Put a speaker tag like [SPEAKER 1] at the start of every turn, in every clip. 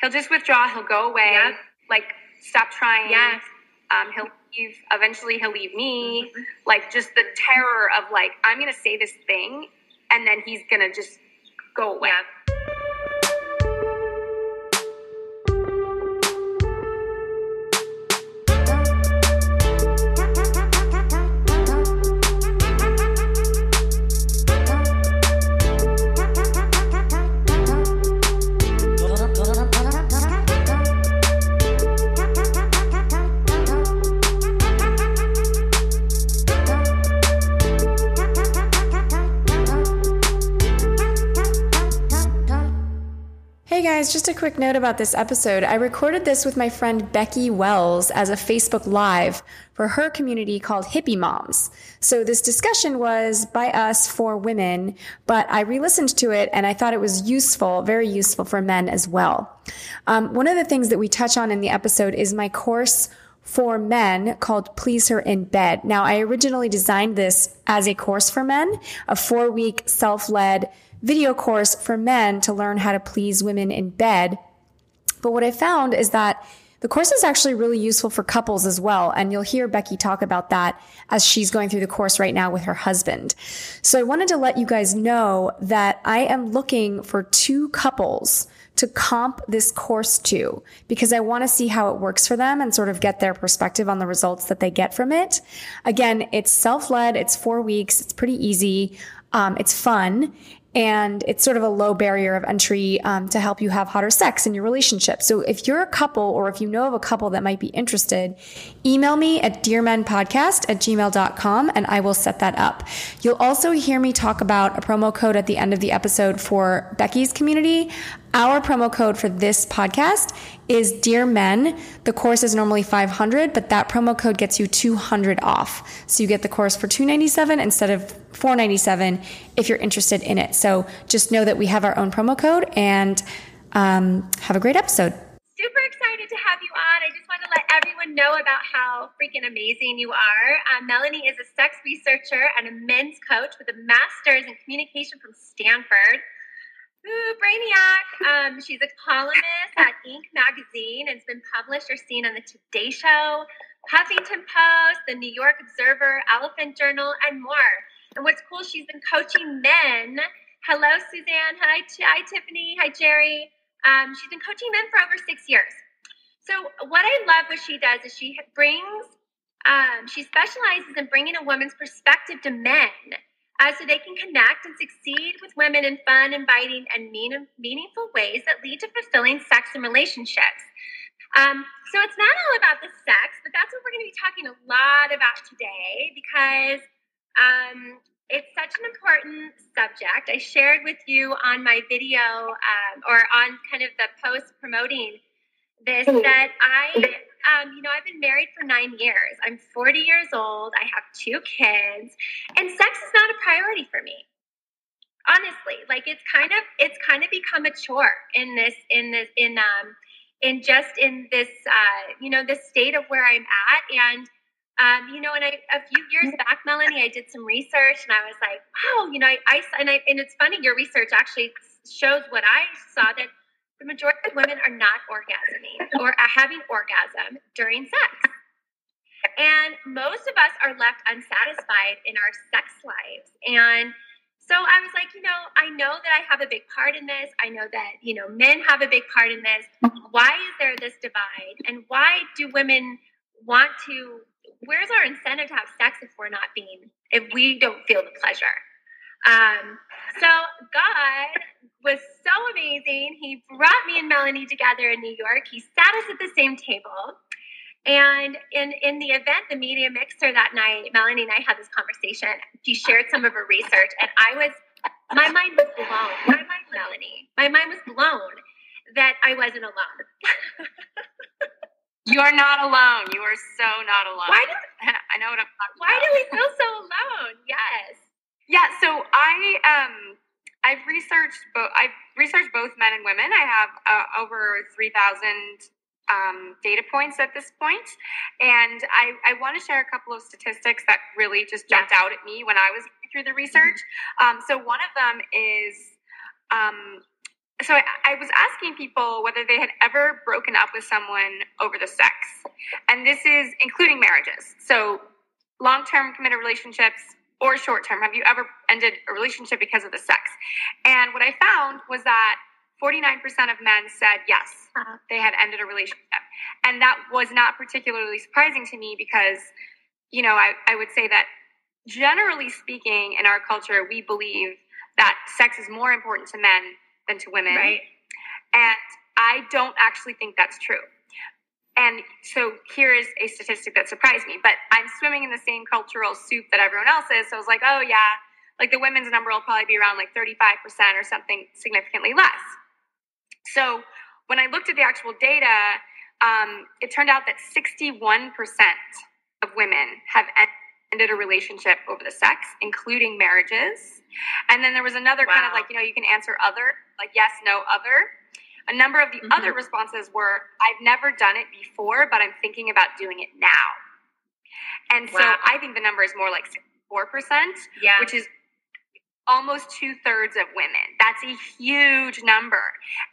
[SPEAKER 1] he'll just withdraw. He'll go away.
[SPEAKER 2] Yep.
[SPEAKER 1] Like stop trying.
[SPEAKER 2] Yes.
[SPEAKER 1] Um, he'll leave. Eventually, he'll leave me. Like just the terror of like I'm gonna say this thing, and then he's gonna just go away.
[SPEAKER 2] Yeah.
[SPEAKER 3] Just a quick note about this episode. I recorded this with my friend Becky Wells as a Facebook Live for her community called Hippie Moms. So this discussion was by us for women, but I re listened to it and I thought it was useful, very useful for men as well. Um, one of the things that we touch on in the episode is my course for men called Please Her in Bed. Now, I originally designed this as a course for men, a four week self led video course for men to learn how to please women in bed. But what I found is that the course is actually really useful for couples as well. And you'll hear Becky talk about that as she's going through the course right now with her husband. So I wanted to let you guys know that I am looking for two couples to comp this course to because I want to see how it works for them and sort of get their perspective on the results that they get from it. Again, it's self-led. It's four weeks. It's pretty easy. Um, it's fun and it's sort of a low barrier of entry um, to help you have hotter sex in your relationship. So if you're a couple or if you know of a couple that might be interested, email me at dearmenpodcast at gmail.com and I will set that up. You'll also hear me talk about a promo code at the end of the episode for Becky's community. Our promo code for this podcast is Dear Men. The course is normally 500, but that promo code gets you 200 off. So you get the course for 297 instead of 497 if you're interested in it. So just know that we have our own promo code and um, have a great episode.
[SPEAKER 2] Super excited to have you on. I just want to let everyone know about how freaking amazing you are. Uh, Melanie is a sex researcher and a men's coach with a master's in communication from Stanford. Ooh, Brainiac. Um, she's a columnist at Inc. magazine and has been published or seen on the Today Show, Huffington Post, the New York Observer, Elephant Journal, and more. And what's cool, she's been coaching men. Hello, Suzanne. Hi, hi Tiffany. Hi, Jerry. Um, she's been coaching men for over six years. So, what I love what she does is she brings, um, she specializes in bringing a woman's perspective to men uh, so they can connect and succeed with women in fun, inviting, and mean, meaningful ways that lead to fulfilling sex and relationships. Um, so it's not all about the sex, but that's what we're going to be talking a lot about today because um, it's such an important subject. I shared with you on my video um, or on kind of the post promoting this that I um, you know, I've been married for nine years. I'm 40 years old. I have two kids, and sex is not a priority for me. Honestly, like it's kind of it's kind of become a chore in this in this in um in just in this uh you know this state of where I'm at and um, you know, and I a few years back, Melanie, I did some research and I was like, wow, you know, I, I and I and it's funny, your research actually shows what I saw that the majority of women are not orgasming or are having orgasm during sex. And most of us are left unsatisfied in our sex lives. And so I was like, you know, I know that I have a big part in this. I know that, you know, men have a big part in this. Why is there this divide? And why do women want to, where's our incentive to have sex if we're not being, if we don't feel the pleasure? Um, so God was so amazing. He brought me and Melanie together in New York. He sat us at the same table. And in, in the event, the media mixer that night, Melanie and I had this conversation. She shared some of her research, and I was, my mind was blown. My mind, Melanie, my mind was blown that I wasn't alone.
[SPEAKER 1] You are not alone. You are so not alone.
[SPEAKER 2] Why do,
[SPEAKER 1] I know what I'm talking
[SPEAKER 2] why
[SPEAKER 1] about.
[SPEAKER 2] Why do we feel so alone? Yes.
[SPEAKER 1] Yeah, so I um I've researched both. I've researched both men and women. I have uh, over three thousand um, data points at this point, and I, I want to share a couple of statistics that really just jumped out at me when I was going through the research. Um, so one of them is um, so I, I, was asking people whether they had ever broken up with someone over the sex. And this is including marriages. So long term committed relationships or short term. Have you ever ended a relationship because of the sex? And what I found was that 49% of men said yes, uh-huh. they had ended a relationship. And that was not particularly surprising to me because, you know, I, I would say that generally speaking, in our culture, we believe that sex is more important to men than to women.
[SPEAKER 2] Right.
[SPEAKER 1] And I don't actually think that's true. And so here is a statistic that surprised me, but I'm swimming in the same cultural soup that everyone else is. So I was like, oh, yeah, like the women's number will probably be around like 35% or something significantly less. So when I looked at the actual data, um, it turned out that 61% of women have ended a relationship over the sex, including marriages. And then there was another wow. kind of like, you know, you can answer other, like yes, no, other. A number of the mm-hmm. other responses were, I've never done it before, but I'm thinking about doing it now. And wow. so I think the number is more like 4%,
[SPEAKER 2] yeah.
[SPEAKER 1] which is almost two thirds of women. That's a huge number.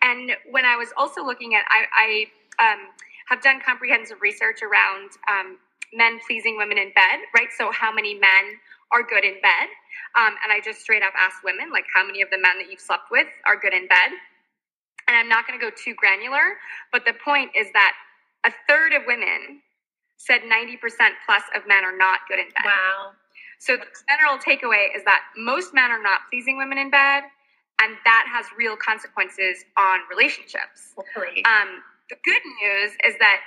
[SPEAKER 1] And when I was also looking at, I, I um, have done comprehensive research around um, men pleasing women in bed, right? So how many men are good in bed? Um, and I just straight up asked women, like, how many of the men that you've slept with are good in bed? And I'm not going to go too granular, but the point is that a third of women said 90% plus of men are not good in bed.
[SPEAKER 2] Wow.
[SPEAKER 1] So the general takeaway is that most men are not pleasing women in bed, and that has real consequences on relationships. Um, the good news is that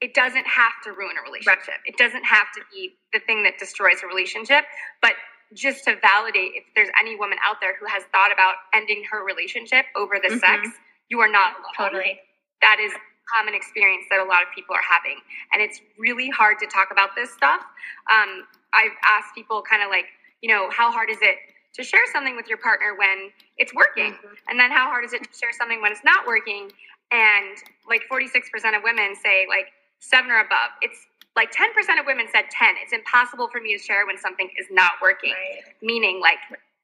[SPEAKER 1] it doesn't have to ruin a relationship. Right. It doesn't have to be the thing that destroys a relationship, but just to validate if there's any woman out there who has thought about ending her relationship over the mm-hmm. sex, you are not alone.
[SPEAKER 2] Totally.
[SPEAKER 1] That is common experience that a lot of people are having. And it's really hard to talk about this stuff. Um, I've asked people kind of like, you know, how hard is it to share something with your partner when it's working? Mm-hmm. And then how hard is it to share something when it's not working? And like 46% of women say like seven or above. It's like 10% of women said 10. It's impossible for me to share when something is not working. Right. Meaning like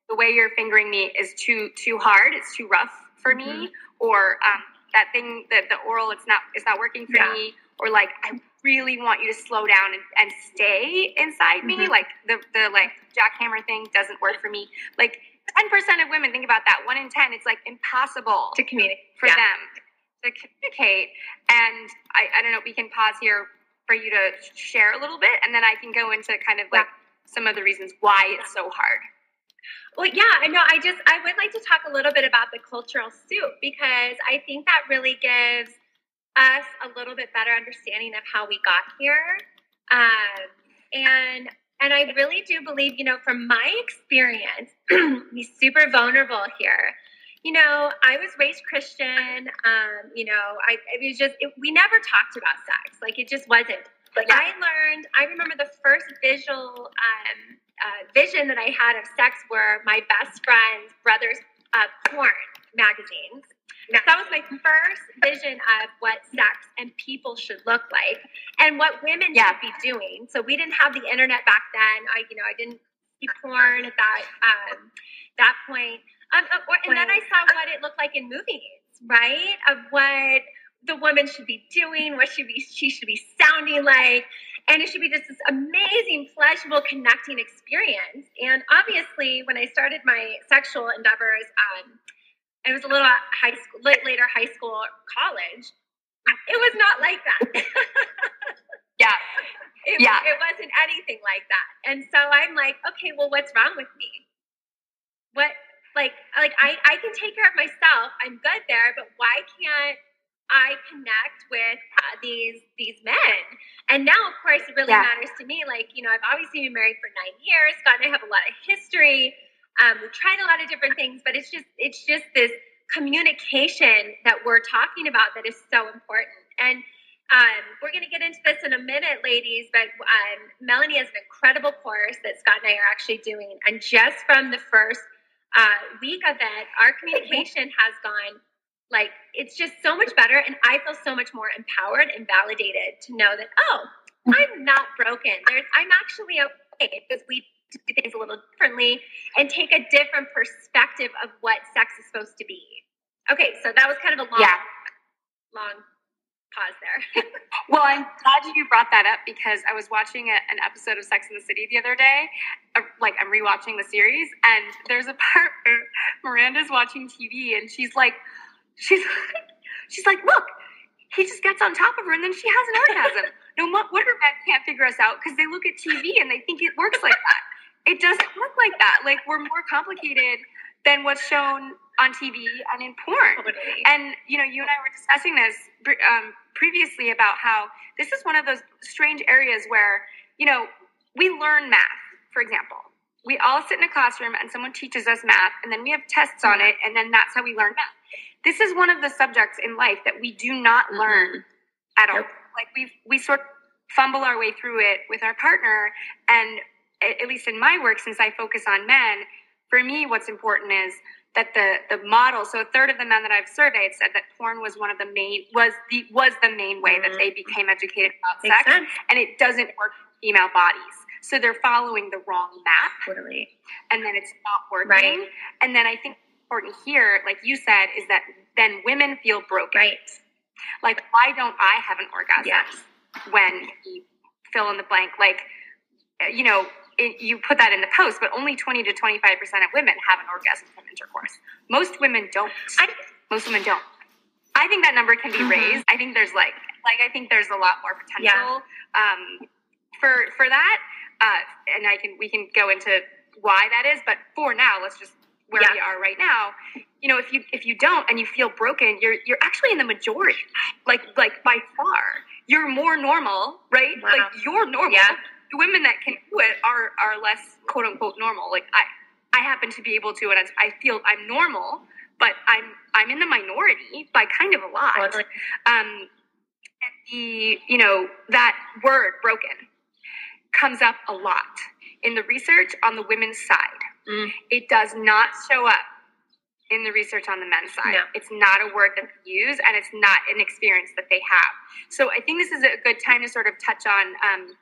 [SPEAKER 1] the way you're fingering me is too too hard, it's too rough for mm-hmm. me, or um, that thing that the oral it's not it's not working for yeah. me, or like I really want you to slow down and, and stay inside mm-hmm. me. Like the the like jackhammer thing doesn't work for me. Like 10% of women think about that. One in 10, it's like impossible
[SPEAKER 2] to communicate
[SPEAKER 1] for yeah. them to communicate. And I, I don't know, we can pause here for you to share a little bit, and then I can go into kind of like some of the reasons why it's so hard.
[SPEAKER 2] Well, yeah, I know. I just I would like to talk a little bit about the cultural soup because I think that really gives us a little bit better understanding of how we got here, um, and and I really do believe, you know, from my experience, be super vulnerable here you know, I was raised Christian. Um, you know, I it was just it, we never talked about sex. Like it just wasn't. But yeah. I learned. I remember the first visual um, uh, vision that I had of sex were my best friend's brother's uh, porn magazines. Now, that was my first vision of what sex and people should look like, and what women yeah. should be doing. So we didn't have the internet back then. I, you know, I didn't see porn at that um, that point. Um, uh, or, and then I saw what it looked like in movies, right? Of what the woman should be doing, what should be she should be sounding like, and it should be just this amazing, pleasurable, connecting experience. And obviously, when I started my sexual endeavors, um, it was a little high school, later high school, college. It was not like that.
[SPEAKER 1] yeah.
[SPEAKER 2] It, yeah. it wasn't anything like that. And so I'm like, okay, well, what's wrong with me? What like like I, I can take care of myself i'm good there but why can't i connect with uh, these these men and now of course it really yeah. matters to me like you know i've obviously been married for nine years scott and i have a lot of history um, we've tried a lot of different things but it's just it's just this communication that we're talking about that is so important and um, we're going to get into this in a minute, ladies, but um, Melanie has an incredible course that Scott and I are actually doing. And just from the first uh, week of it, our communication has gone like it's just so much better. And I feel so much more empowered and validated to know that, oh, I'm not broken. There's, I'm actually okay because we do things a little differently and take a different perspective of what sex is supposed to be. Okay, so that was kind of a long,
[SPEAKER 1] Yeah.
[SPEAKER 2] long pause there.
[SPEAKER 1] Well, I'm glad you brought that up because I was watching a, an episode of Sex in the City the other day. Uh, like, I'm rewatching the series, and there's a part where Miranda's watching TV, and she's like, she's like, she's like, look, he just gets on top of her, and then she has an orgasm. no wonder men can't figure us out because they look at TV and they think it works like that. It doesn't work like that. Like, we're more complicated than what's shown on TV and in porn.
[SPEAKER 2] totally.
[SPEAKER 1] And you know, you and I were discussing this um, previously about how this is one of those strange areas where you know we learn math. For example, we all sit in a classroom and someone teaches us math, and then we have tests on it, and then that's how we learn math. This is one of the subjects in life that we do not learn at all.
[SPEAKER 2] Nope.
[SPEAKER 1] Like we we sort of fumble our way through it with our partner, and at least in my work, since I focus on men, for me, what's important is that the the model. So a third of the men that I've surveyed said that porn was one of the main was the was the main way that
[SPEAKER 2] Mhm.
[SPEAKER 1] they became educated about
[SPEAKER 2] Makes
[SPEAKER 1] sex,
[SPEAKER 2] sense.
[SPEAKER 1] and it doesn't work for female bodies. So they're following the wrong map,
[SPEAKER 2] Totally.
[SPEAKER 1] and then it's not working.
[SPEAKER 2] Right.
[SPEAKER 1] And then I think important here, like you said, is that then women feel broken.
[SPEAKER 2] Right.
[SPEAKER 1] Like, why don't I have an orgasm
[SPEAKER 2] Yes.
[SPEAKER 1] when you fill in the blank? Like, you know, it, you put that in the post, but only 20 to 25% of women have an orgasm from intercourse. Most women don't.
[SPEAKER 2] I-
[SPEAKER 1] Most women don't. I think that number can be
[SPEAKER 2] Mhm.
[SPEAKER 1] raised. I think there's like, like I think there's a lot more potential
[SPEAKER 2] Yeah.
[SPEAKER 1] um, for for that. Uh, and I can we can go into why that is, but for now, let's just where
[SPEAKER 2] Yeah.
[SPEAKER 1] we are right now. You know, if you if you don't and you feel broken, you're you're actually in the majority. Like like by far, you're more normal, right?
[SPEAKER 2] Wow.
[SPEAKER 1] Like you're normal.
[SPEAKER 2] Yeah.
[SPEAKER 1] The women that can do it are are less quote unquote normal. Like I I happen to be able to, and I feel I'm normal, but I'm I'm in the minority by kind of a lot
[SPEAKER 2] Totally.
[SPEAKER 1] um, and the you know that word broken comes up a lot in the research on the women's side.
[SPEAKER 2] Mm.
[SPEAKER 1] It does not show up in the research on the men's side.
[SPEAKER 2] No.
[SPEAKER 1] It's not a word that they use, and it's not an experience that they have. So I think this is a good time to sort of touch on. Um,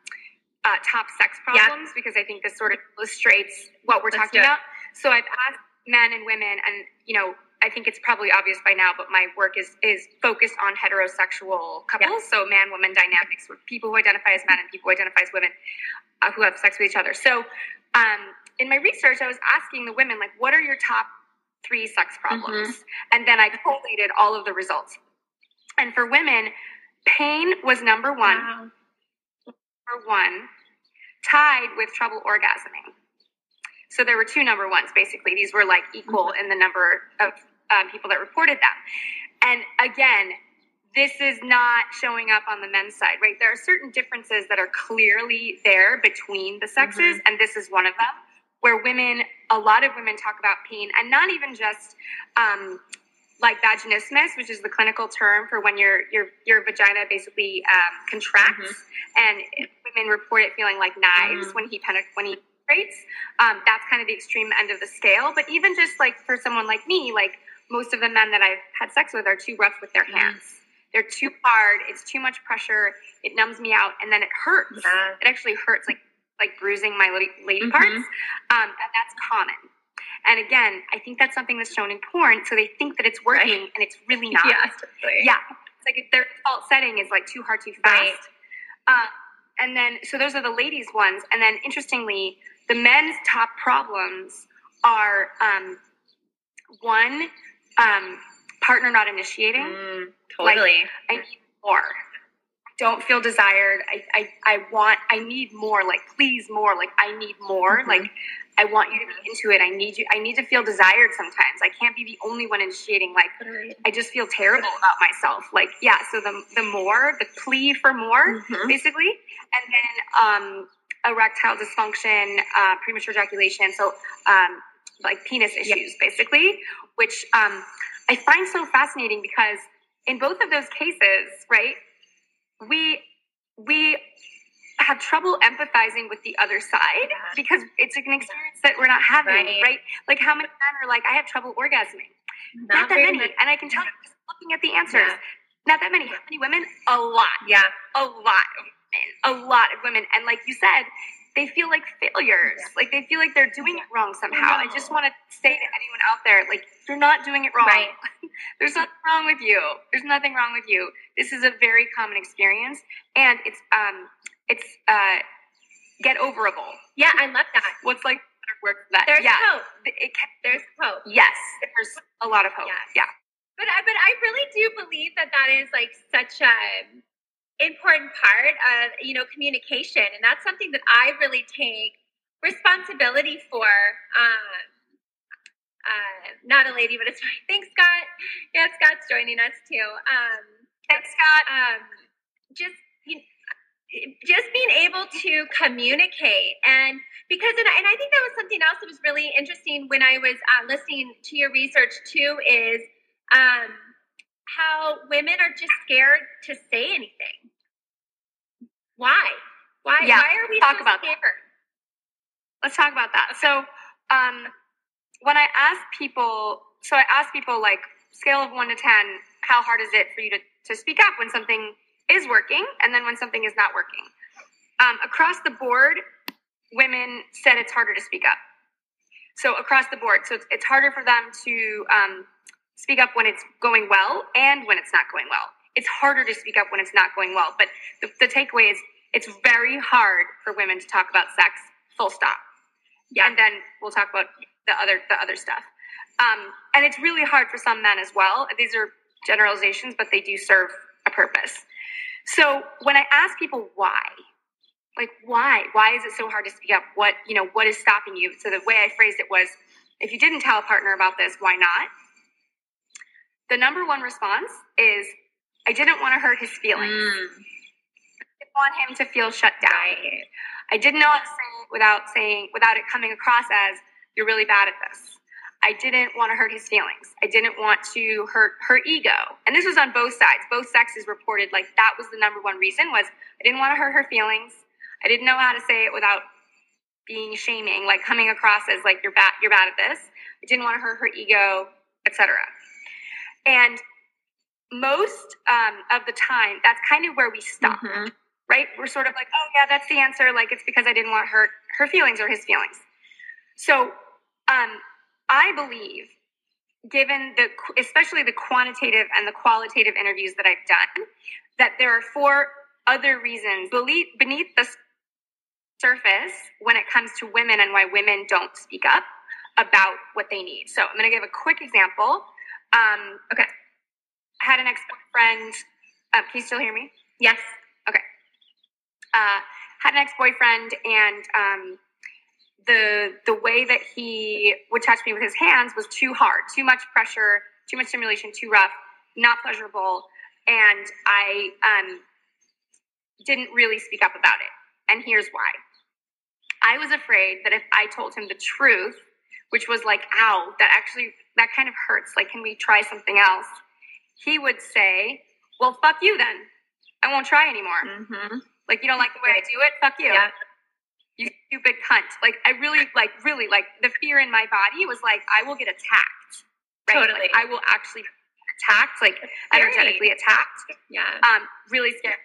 [SPEAKER 1] uh, top sex
[SPEAKER 2] Yeah.
[SPEAKER 1] problems because I think this sort of illustrates what we're
[SPEAKER 2] Let's
[SPEAKER 1] talking about. So I've asked men and women, and you know, I think it's probably obvious by now, but my work is is focused on heterosexual couples, so man woman dynamics with people who identify as men and people who identify as women uh, who have sex with each other. So um, in my research, I was asking the women like, what are your top three sex mm-hmm. problems? And then I collated all of the results. And for women, pain was number one
[SPEAKER 2] Wow.
[SPEAKER 1] number one, tied with trouble orgasming. So there were two number ones, basically. These were like equal mm-hmm. in the number of um, people that reported them. And again, this is not showing up on the men's side, right? There are certain differences that are clearly there between the sexes, mm-hmm. and this is one of them, where women, a lot of women talk about pain, and not even just um, like vaginismus, which is the clinical term for when your your your vagina basically um, contracts, and women report it feeling like knives
[SPEAKER 2] Mhm.
[SPEAKER 1] when he penet- when he penetrates. Um, that's kind of the extreme end of the scale. But even just like for someone like me, like most of the men that I've had sex with are too rough with their
[SPEAKER 2] Mhm.
[SPEAKER 1] hands. They're too hard. It's too much pressure. It numbs me out, and then it hurts.
[SPEAKER 2] Yeah.
[SPEAKER 1] It actually hurts, like like bruising my lady,
[SPEAKER 2] Mhm.
[SPEAKER 1] parts. Um, and that's common. And again, I think that's something that's shown in porn, so they think that it's working,
[SPEAKER 2] Right.
[SPEAKER 1] and it's really not.
[SPEAKER 2] Yeah. totally.
[SPEAKER 1] Yeah, it's like their default setting is like too hard, too fast.
[SPEAKER 2] Right.
[SPEAKER 1] Uh, and then, so those are the ladies' ones. And then, interestingly, the men's top problems are um, one, um, partner not initiating.
[SPEAKER 2] Mm, totally.
[SPEAKER 1] I need more. Don't feel desired. I, I, I want, I need more. Like, please more. Like, I need more.
[SPEAKER 2] Mhm.
[SPEAKER 1] Like, I want you to be into it. I need you. I need to feel desired sometimes. I can't be the only one initiating. Like. I just feel terrible about myself. Like, yeah, so the, the more, the plea for more,
[SPEAKER 2] Mhm.
[SPEAKER 1] basically. And then um, erectile dysfunction, uh, premature ejaculation. So, um, like penis issues, basically, which um, I find so fascinating because in both of those cases, right, we, we, have trouble empathizing with the other side because it's an experience that we're not having,
[SPEAKER 2] Right.
[SPEAKER 1] right? Like how many men are like, I have trouble orgasming not, that
[SPEAKER 2] very
[SPEAKER 1] many. And I can tell you just looking at the answers.
[SPEAKER 2] Yeah.
[SPEAKER 1] Not that many. How many women? A lot.
[SPEAKER 2] Yeah.
[SPEAKER 1] A lot of women. A lot of women. And like you said, they feel like failures. Like they feel like they're doing it wrong somehow. I just want to say to anyone out there, like you're not doing it wrong.
[SPEAKER 2] Right.
[SPEAKER 1] There's nothing wrong with you. There's nothing wrong with you. This is a very common experience, and it's um it's uh get overable.
[SPEAKER 2] Yeah, I love that.
[SPEAKER 1] What's like better word for that?
[SPEAKER 2] There's
[SPEAKER 1] yeah.
[SPEAKER 2] hope.
[SPEAKER 1] It can,
[SPEAKER 2] There's hope.
[SPEAKER 1] yes, there's a lot of hope.
[SPEAKER 2] Yeah.
[SPEAKER 1] Yeah.
[SPEAKER 2] But I, but I really do believe that that is like such a important part of you know communication, and that's something that I really take responsibility for. Um, uh, not a lady, but it's fine. Thanks, Scott. Yeah, Scott's joining us too. Um,
[SPEAKER 1] Thanks, Scott.
[SPEAKER 2] um, just you just being able to communicate and because and I, and I think that was something else that was really interesting when I was uh, listening to your research too is um, how women are just scared to say anything. Why? Why?
[SPEAKER 1] Yeah,
[SPEAKER 2] why are we
[SPEAKER 1] talk
[SPEAKER 2] so
[SPEAKER 1] about that.
[SPEAKER 2] scared?
[SPEAKER 1] Let's talk about that. So, um, when I ask people, so I ask people like scale of one to ten, how hard is it for you to to speak up when something is working, and then when something is not working? Um, across the board, women said it's harder to speak up. So across the board, so it's, it's harder for them to um, speak up when it's going well and when it's not going well. It's harder to speak up when it's not going well. But the, the takeaway is it's very hard for women to talk about sex. Full stop.
[SPEAKER 2] Yeah.
[SPEAKER 1] And then we'll talk about the other the other stuff. Um, and it's really hard for some men as well. These are generalizations, but they do serve a purpose. So when I ask people why, like why, why is it so hard to speak up? What you know, what is stopping you? So the way I phrased it was, if you didn't tell a partner about this, why not? The number one response is, I didn't want to hurt his feelings.
[SPEAKER 2] Mm,
[SPEAKER 1] I didn't want him to feel shut down.
[SPEAKER 2] right.
[SPEAKER 1] I didn't know how to say it without saying without it coming across as you're really bad at this. I didn't want to hurt his feelings. I didn't want to hurt her ego. And this was on both sides. Both sexes reported like that was the number one reason was I didn't want to hurt her feelings. I didn't know how to say it without being shaming, like coming across as like you're bad you're bad at this. I didn't want to hurt her ego, etc. And most um, of the time, that's kind of where we stop
[SPEAKER 2] Mhm.
[SPEAKER 1] right? We're sort of like, oh yeah, that's the answer. Like it's because I didn't want her her feelings or his feelings. So, um, I believe, given the especially the quantitative and the qualitative interviews that I've done, that there are four other reasons beneath the surface when it comes to women and why women don't speak up about what they need. So I'm going to give a quick example. Um,
[SPEAKER 2] Okay.
[SPEAKER 1] I had an ex boyfriend. Uh, can you still hear me?
[SPEAKER 2] Yes. Okay.
[SPEAKER 1] Uh, had an ex boyfriend, and um, the the way that he would touch me with his hands was too hard, too much pressure, too much stimulation, too rough, not pleasurable, and I um, didn't really speak up about it. And here's why: I was afraid that if I told him the truth, which was like, "Ow, that actually that kind of hurts. Like, can we try something else?" He would say, "Well, fuck you then. I won't try anymore."
[SPEAKER 2] Mm-hmm.
[SPEAKER 1] Like you don't like the way I do it? Fuck you.
[SPEAKER 2] Yeah.
[SPEAKER 1] You stupid cunt. Like I really like really like the fear in my body was like I will get attacked. Right?
[SPEAKER 2] Totally.
[SPEAKER 1] Like, I will actually attacked, like energetically attacked.
[SPEAKER 2] Yeah.
[SPEAKER 1] Um, really scary.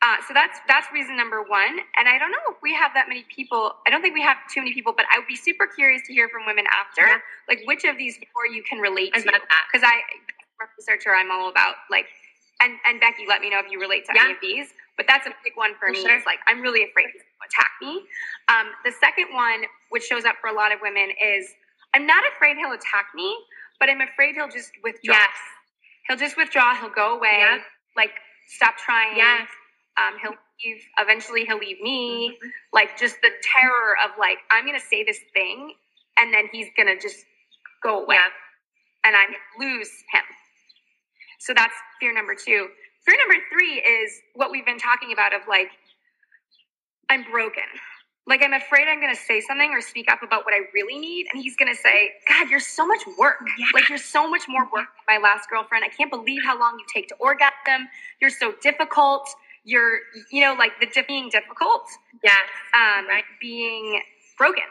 [SPEAKER 1] Uh, so that's that's reason number one. And I don't know if we have that many people. I don't think we have too many people, but I would be super curious to hear from women after,
[SPEAKER 2] Yeah.
[SPEAKER 1] like which of these four you can relate
[SPEAKER 2] I
[SPEAKER 1] to. Because I, I'm a researcher, I'm all about like, and and Becky, let me know if you relate to any of these. But that's a big one for,
[SPEAKER 2] For
[SPEAKER 1] me.
[SPEAKER 2] sure.
[SPEAKER 1] Is like I'm really afraid he's going to attack me. Um, the second one, which shows up for a lot of women, is I'm not afraid he'll attack me, but I'm afraid he'll just withdraw.
[SPEAKER 2] Yes.
[SPEAKER 1] He'll just withdraw. He'll go away.
[SPEAKER 2] Yeah.
[SPEAKER 1] Like stop trying.
[SPEAKER 2] Yes.
[SPEAKER 1] Um, he'll leave. Eventually, he'll leave me.
[SPEAKER 2] Mhm.
[SPEAKER 1] Like just the terror of like I'm gonna say this thing, and then he's gonna just go away,
[SPEAKER 2] Yeah.
[SPEAKER 1] and I lose him. So that's fear number two. Fear number three is what we've been talking about of like I'm broken. Like I'm afraid I'm gonna say something or speak up about what I really need, and he's gonna say, "God, you're so much work.
[SPEAKER 2] Yeah.
[SPEAKER 1] Like you're so much more work than my last girlfriend. I can't believe how long you take to orgasm. You're so difficult. You're, you know, like the being difficult,
[SPEAKER 2] Yes.
[SPEAKER 1] um,
[SPEAKER 2] Right.
[SPEAKER 1] being broken.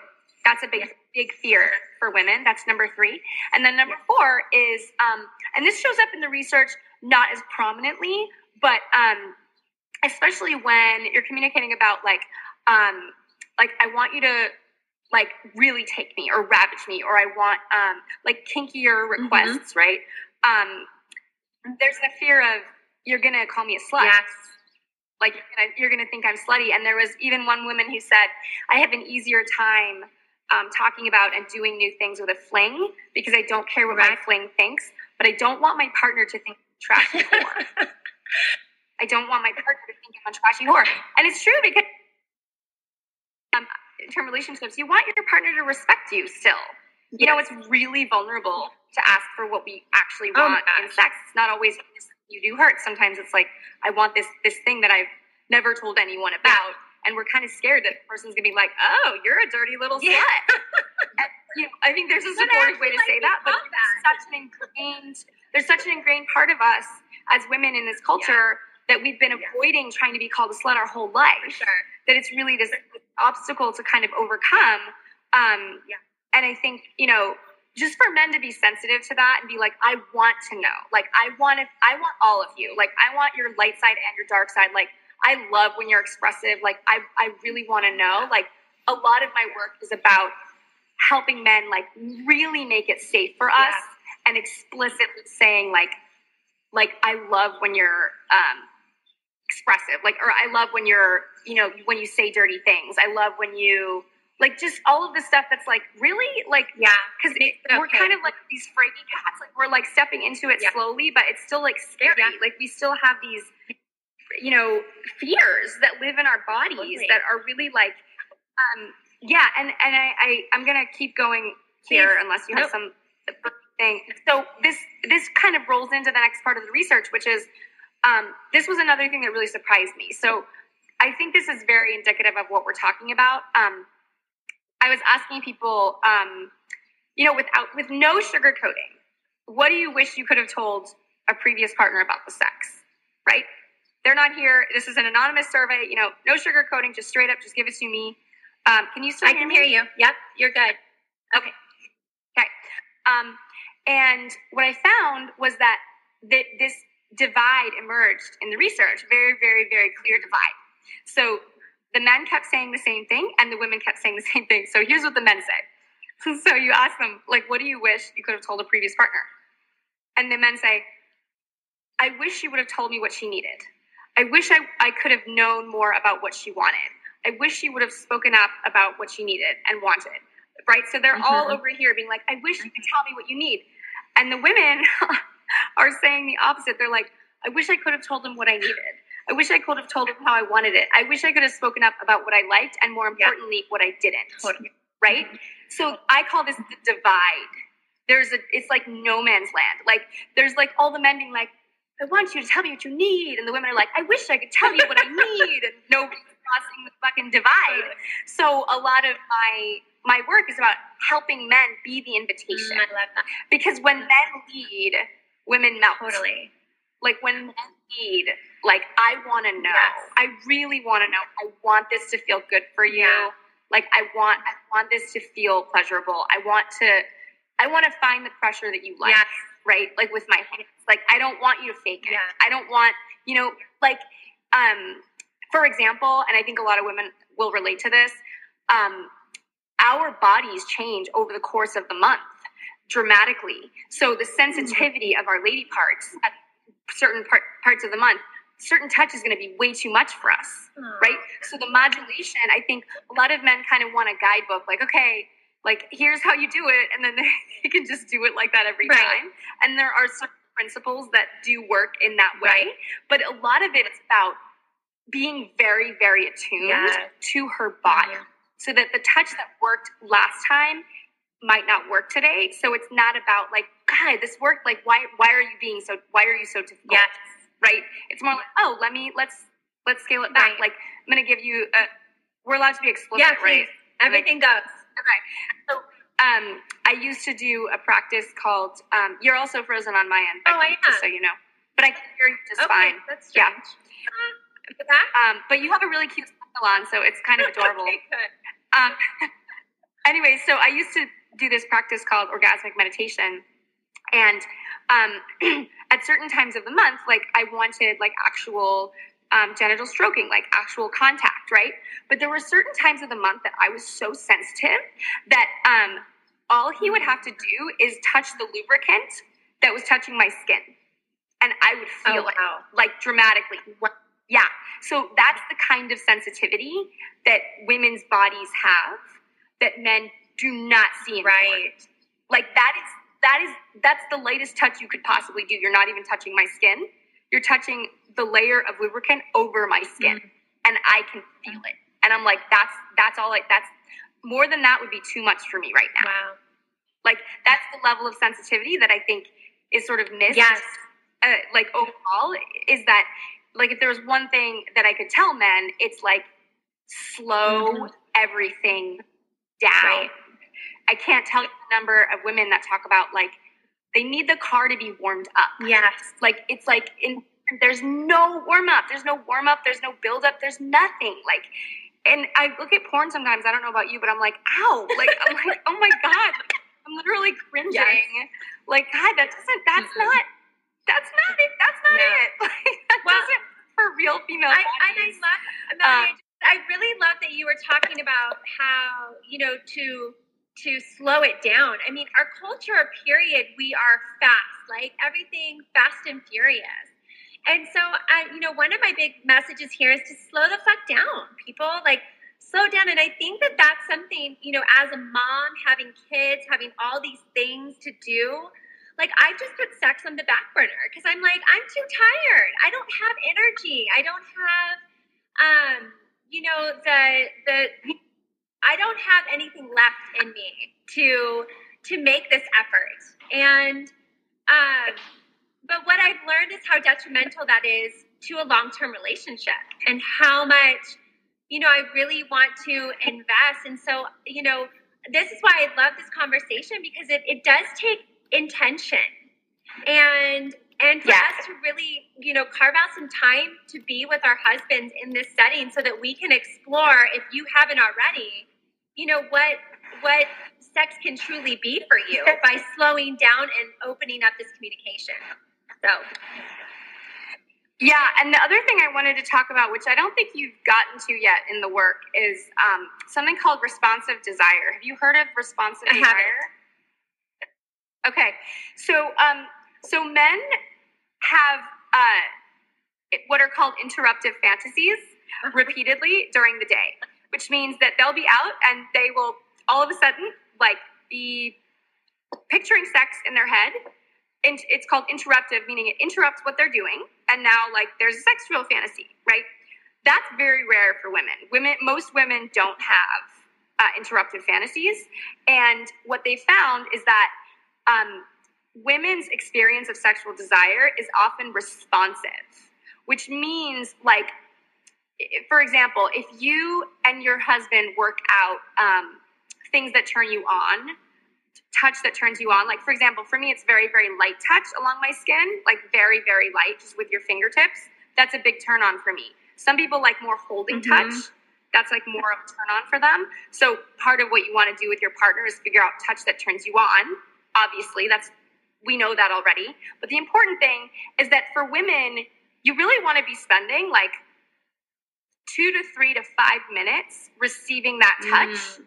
[SPEAKER 1] That's a big, big fear for women. That's number three. And then number four is, um, and this shows up in the research not as prominently, but um, especially when you're communicating about like um, like I want you to like really take me or ravage me or I want um like kinkier
[SPEAKER 2] Mm-hmm.
[SPEAKER 1] requests, right? Um there's the fear of you're gonna call me a slut.
[SPEAKER 2] Yes.
[SPEAKER 1] Like you're gonna, you're gonna think I'm slutty. And there was even one woman who said, I have an easier time um, talking about and doing new things with a fling because I don't care what my fling thinks, but I don't want my partner to think I'm trashy whore. I don't want my partner to think I'm a trashy whore. And it's true because um, in term relationships, you want your partner to respect you still. You know, it's really vulnerable to ask for what we actually
[SPEAKER 2] Oh
[SPEAKER 1] want in sex. It's not always you do hurt. Sometimes it's like, I want this this thing that I've never told anyone about. And we're kind of scared that the person's gonna be like, oh, you're a dirty little
[SPEAKER 2] Yeah.
[SPEAKER 1] slut. and, you know, I think there's a supportive way to
[SPEAKER 2] actually,
[SPEAKER 1] say that, but there's such an ingrained there's such an ingrained part of us as women in this culture that we've been
[SPEAKER 2] Yeah.
[SPEAKER 1] avoiding trying to be called a slut our whole life
[SPEAKER 2] For sure.
[SPEAKER 1] that it's really this obstacle to kind of overcome. Um,
[SPEAKER 2] Yeah.
[SPEAKER 1] And I think, you know, just for men to be sensitive to that and be like, I want to know. Like, I want it, I want all of you. Like, I want your light side and your dark side. Like, I love when you're expressive. Like, I, I really want to know. Like, a lot of my work is about helping men, like, really make it safe for us
[SPEAKER 2] Yeah.
[SPEAKER 1] and explicitly saying, like, like I love when you're um, expressive, like, or I love when you're, you know, when you say dirty things. I love when you, like, just all of the stuff that's like really, like,
[SPEAKER 2] Yeah.
[SPEAKER 1] because
[SPEAKER 2] it
[SPEAKER 1] we're kind of like these fraidy cats. Like, we're like stepping into it
[SPEAKER 2] Yeah.
[SPEAKER 1] slowly, but it's still like scary.
[SPEAKER 2] Yeah.
[SPEAKER 1] Like, we still have these, you know, fears that live in our bodies that are really like, um, yeah. And and I, I I'm gonna keep going here
[SPEAKER 2] Please.
[SPEAKER 1] unless you have
[SPEAKER 2] Nope.
[SPEAKER 1] some thing. So this this kind of rolls into the next part of the research, which is um, this was another thing that really surprised me. So I think this is very indicative of what we're talking about. Um, I was asking people, um, you know, without with no sugarcoating, what do you wish you could have told a previous partner about the sex? Right? They're not here. This is an anonymous survey. You know, no sugarcoating, just straight up, just give it to me. Um, can you still
[SPEAKER 2] I can
[SPEAKER 1] me?
[SPEAKER 2] hear you. Yep. You're good.
[SPEAKER 1] Okay. Okay. Um, and what I found was that th- this divide emerged in the research, very, very, very clear divide. So the men kept saying the same thing, and the women kept saying the same thing. So here's what the men say. So you ask them, like, what do you wish you could have told a previous partner? And the men say, I wish she would have told me what she needed. I wish I, I could have known more about what she wanted. I wish she would have spoken up about what she needed and wanted. Right? So they're all
[SPEAKER 2] Mhm.
[SPEAKER 1] over here being like, I wish you could tell me what you need. And the women are saying the opposite. They're like, I wish I could have told him what I needed. I wish I could have told him how I wanted it. I wish I could have spoken up about what I liked and more
[SPEAKER 2] Yeah.
[SPEAKER 1] importantly, what I didn't.
[SPEAKER 2] Totally.
[SPEAKER 1] Right? So I call this the divide. There's a, it's like no man's land. Like there's like all the men being like, I want you to tell me what you need. And the women are like, I wish I could tell you what I need. And nobody's crossing the fucking divide. So a lot of my my work is about helping men be the invitation.
[SPEAKER 2] Mm, I love that.
[SPEAKER 1] Because when men lead, women melt.
[SPEAKER 2] Totally.
[SPEAKER 1] Like when men need, like I want to know.
[SPEAKER 2] Yes.
[SPEAKER 1] I really want to know. I want this to feel good for you.
[SPEAKER 2] Yeah.
[SPEAKER 1] Like I want I want this to feel pleasurable. I want to I want to find the pressure that you like,
[SPEAKER 2] Yes.
[SPEAKER 1] right? Like with my hands. Like I don't want you to fake it.
[SPEAKER 2] Yeah.
[SPEAKER 1] I don't want, you know, like um for example, and I think a lot of women will relate to this, um our bodies change over the course of the month dramatically. So the sensitivity of our lady parts at certain part, parts of the month, certain touch is going to be way too much for us, right? So the modulation, I think a lot of men kind of want a guidebook, like, okay, like here's how you do it, and then they, can just do it like that every
[SPEAKER 2] Right.
[SPEAKER 1] time. And there are certain principles that do work in that way,
[SPEAKER 2] Right.
[SPEAKER 1] but a lot of it is about being very, very attuned
[SPEAKER 2] Yes.
[SPEAKER 1] to her body
[SPEAKER 2] Yeah.
[SPEAKER 1] so that the touch that worked last time might not work today. So it's not about like, God, this worked. Like, why? Why are you being so? Why are you so difficult?
[SPEAKER 2] Yes.
[SPEAKER 1] Right. It's more like, oh, let me let's let's scale it back.
[SPEAKER 2] Right.
[SPEAKER 1] Like, I'm gonna give you. A, we're allowed to be explicit,
[SPEAKER 2] Yeah,
[SPEAKER 1] right?
[SPEAKER 2] Everything goes.
[SPEAKER 1] Okay. So, um, I used to do a practice called. Um, you're also frozen on my end.
[SPEAKER 2] Oh, I am.
[SPEAKER 1] so you know. But I can hear you just
[SPEAKER 2] okay,
[SPEAKER 1] fine.
[SPEAKER 2] that's
[SPEAKER 1] Yeah.
[SPEAKER 2] strange. Uh, but that?
[SPEAKER 1] Um, but you have a really cute smile on, so it's kind of adorable.
[SPEAKER 2] okay, good.
[SPEAKER 1] Um, anyway, so I used to do this practice called orgasmic meditation, and um, at certain times of the month, like I wanted like actual um, genital stroking, like actual contact, right? But there were certain times of the month that I was so sensitive that um, all he would have to do is touch the lubricant that was touching my skin, and I would feel
[SPEAKER 2] Oh, wow.
[SPEAKER 1] it like dramatically. Yeah. So that's the kind of sensitivity that women's bodies have that men do not see porn.
[SPEAKER 2] Right.
[SPEAKER 1] Like that is that is that's the lightest touch you could possibly do. You're not even touching my skin. You're touching the layer of lubricant over my skin, and I can feel it. And I'm like, that's that's all. Like that's more than that would be too much for me right now.
[SPEAKER 2] Wow.
[SPEAKER 1] Like that's the level of sensitivity that I think is sort of missed.
[SPEAKER 2] Yes.
[SPEAKER 1] Uh, like overall, is that like if there was one thing that I could tell men, it's like slow
[SPEAKER 2] Mhm.
[SPEAKER 1] everything down.
[SPEAKER 2] Right.
[SPEAKER 1] I can't tell you the number of women that talk about like they need the car to be warmed up.
[SPEAKER 2] Yes.
[SPEAKER 1] Like it's like in there's no warm up, there's no warm up, there's no build up, there's nothing. Like and I look at porn sometimes, I don't know about you, but I'm like, ow. Like I'm like, oh my God. I'm literally cringing.
[SPEAKER 2] Yes.
[SPEAKER 1] Like, God, that doesn't that's
[SPEAKER 2] Mhm.
[SPEAKER 1] not that's not it. That's not
[SPEAKER 2] Yeah.
[SPEAKER 1] it. Like that
[SPEAKER 2] Well,
[SPEAKER 1] doesn't for real female
[SPEAKER 2] I, and I love, Melanie, I really love that you were talking about how you know to to slow it down. I mean, our culture, period, we are fast, like everything fast and furious. And so, I, you know, one of my big messages here is to slow the fuck down, people. Like, slow down. And I think that that's something, you know, as a mom, having kids, having all these things to do, like I just put sex on the back burner because I'm like, I'm too tired. I don't have energy. I don't have, um, you know, the the I don't have anything left in me to to make this effort. And um, but what I've learned is how detrimental that is to a long term relationship and how much you know I really want to invest. And so you know this is why I love this conversation because it, it does take intention and and for
[SPEAKER 1] Yes.
[SPEAKER 2] us to really you know carve out some time to be with our husbands in this setting so that we can explore if you haven't already you know what what sex can truly be for you by slowing down and opening up this communication so
[SPEAKER 1] Yeah, and the other thing I wanted to talk about, which I don't think you've gotten to yet in the work, is um, something called responsive desire. Have you heard of responsive
[SPEAKER 2] I haven't.
[SPEAKER 1] desire? Okay, so um, so men have uh, what are called interruptive fantasies repeatedly during the day, which means that they'll be out and they will all of a sudden like be picturing sex in their head and it's called interruptive, meaning it interrupts what they're doing, and now like there's a sexual fantasy, right? That's very rare for women. Women, most women don't have uh, interruptive fantasies, and what they found is that um, women's experience of sexual desire is often responsive, which means like, for example, if you and your husband work out um, things that turn you on touch that turns you on. Like, for example, for me, it's very, very light touch along my skin, like very, very light, just with your fingertips. That's a big turn on for me. Some people like more holding
[SPEAKER 2] Mhm.
[SPEAKER 1] touch. That's like more of a turn on for them. So, part of what you want to do with your partner is figure out touch that turns you on. Obviously, that's we know that already. But the important thing is that for women, you really want to be spending like two to three to five minutes receiving that touch
[SPEAKER 2] Mm,